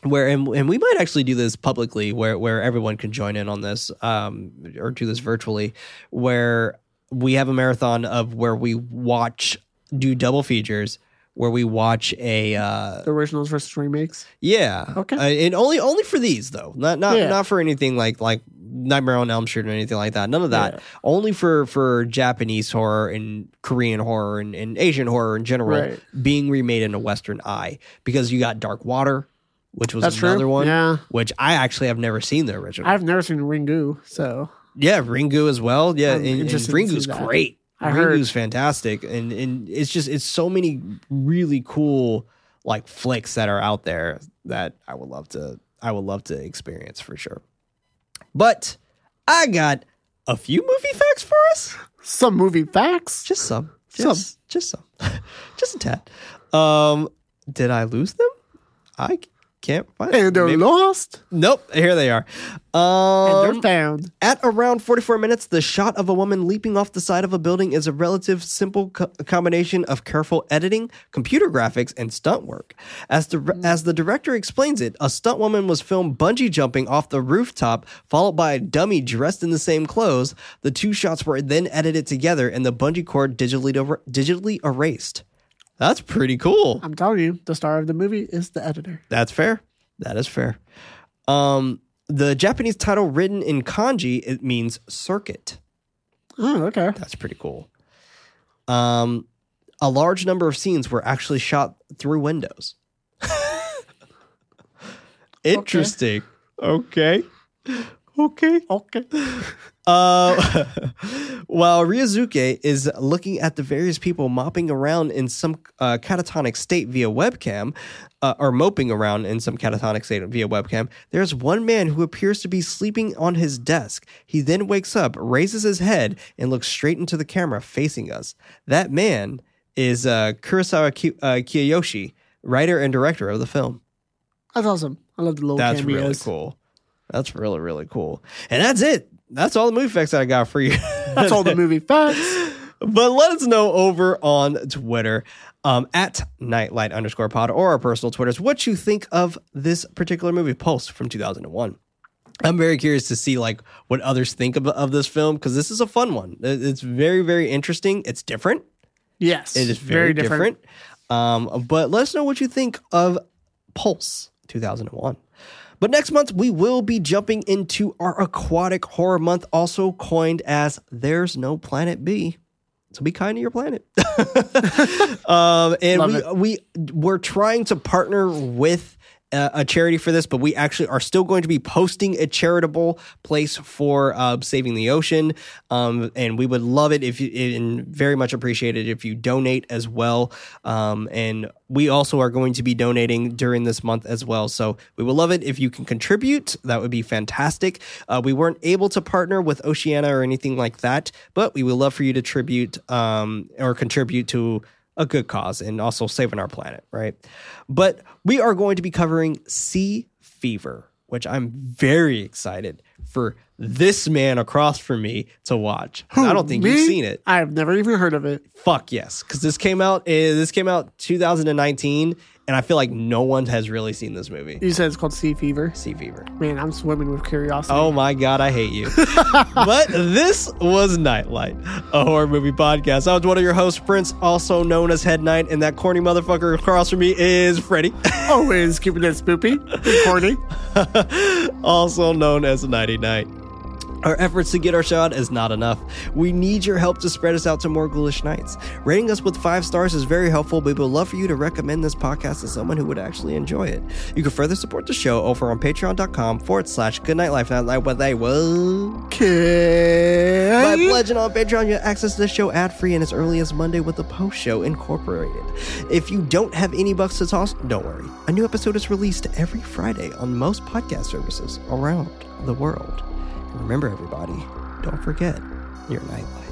where, and, and we might actually do this publicly, where where everyone can join in on this, um, or do this virtually, where we have a marathon of where we watch, do double features, where we watch a, uh, originals versus remakes. yeah, Okay. uh, and only only for these though, not not Yeah. not for anything like like Nightmare on Elm Street or anything like that. None of that. Yeah. Only for for Japanese horror and Korean horror and, and Asian horror in general Right. being remade in a Western eye because you got Dark Water, which was That's true. another one. Yeah. Which I actually have never seen the original. I've never seen Ringu, so yeah, Ringu as well. Yeah, I'm and, and interested to Ringu's that. great. I heard- Ringu's fantastic, and and it's just it's so many really cool like flicks that are out there that I would love to I would love to experience for sure. But I got a few movie facts for us. some movie facts. Just some. Some. Just just some. just a tad. Um did I lose them? I can't find them. And they're Maybe- lost Nope, here they are. and Um, they're found. at around 44 minutes, the shot of a woman leaping off the side of a building is a relative simple co- combination of careful editing, computer graphics, and stunt work. As the as the director explains it, a stunt woman was filmed bungee jumping off the rooftop, followed by a dummy dressed in the same clothes. The two shots were then edited together, and the bungee cord digitally over- digitally erased. That's pretty cool. I'm telling you, the star of the movie is the editor. That's fair. That is fair. Um, the Japanese title written in kanji it means circuit. Oh, okay. That's pretty cool. Um, a large number of scenes were actually shot through windows. Interesting. Okay. Okay. Okay. Uh, while Ryosuke is looking at the various people mopping around in some uh, catatonic state via webcam, uh, or moping around in some catatonic state via webcam, there's one man who appears to be sleeping on his desk. He then wakes up, raises his head, and looks straight into the camera facing us. That man is uh, Kurosawa Ki- uh, Kiyoshi, writer and director of the film. That's awesome. I love the little cameo. That's cameos. really cool. That's really, really cool. And that's it. That's all the movie facts that I got for you. That's all the movie facts. but let us know over on Twitter um, at KnightLight underscore pod or our personal Twitters what you think of this particular movie Pulse from 2001. I'm very curious to see like what others think of, of this film because this is a fun one. It's very, very interesting. It's different. Yes. It is very, different. Um, but let us know what you think of Pulse 2001. But next month, we will be jumping into our aquatic horror month, also coined as There's No Planet B. So be kind to your planet. um, and Love we, it. we, we're trying to partner with uh, a charity for this, but we actually are still going to be posting a charitable place for uh, saving the ocean. Um, and we would love it if you, and very much appreciate it if you donate as well. Um, and we also are going to be donating during this month as well. So we would love it if you can contribute. That would be fantastic. Uh, we weren't able to partner with Oceana or anything like that, but we would love for you to tribute um, or contribute to a good cause and also saving our planet, right? But we are going to be covering Sea Fever, which I'm very excited for this man across from me to watch. 'Cause I don't think Me? you've seen it. I've never even heard of it. Fuck yes, because this came out. Uh, this came out 2019, and I feel like no one has really seen this movie. You said it's called Sea Fever. Sea Fever. Man, I'm swimming with curiosity. Oh my god, I hate you. but this was KnightLight, a horror movie podcast. I was one of your hosts, Prince, also known as Head Knight, and that corny motherfucker across from me is Freddy, Always keeping it spoopy and corny. also known as Nighty Night. Our efforts to get our show out is not enough. We need your help to spread us out to more ghoulish nights. Rating us with five stars is very helpful, but we would love for you to recommend this podcast to someone who would actually enjoy it. You can further support the show over on patreon.com forward slash goodknight life. Not like what they will. By pledging on Patreon, you access to the show ad free and as early as Monday with the post show incorporated. If you don't have any bucks to toss, don't worry. A new episode is released every Friday on most podcast services around the world. Remember, everybody, don't forget your nightlight.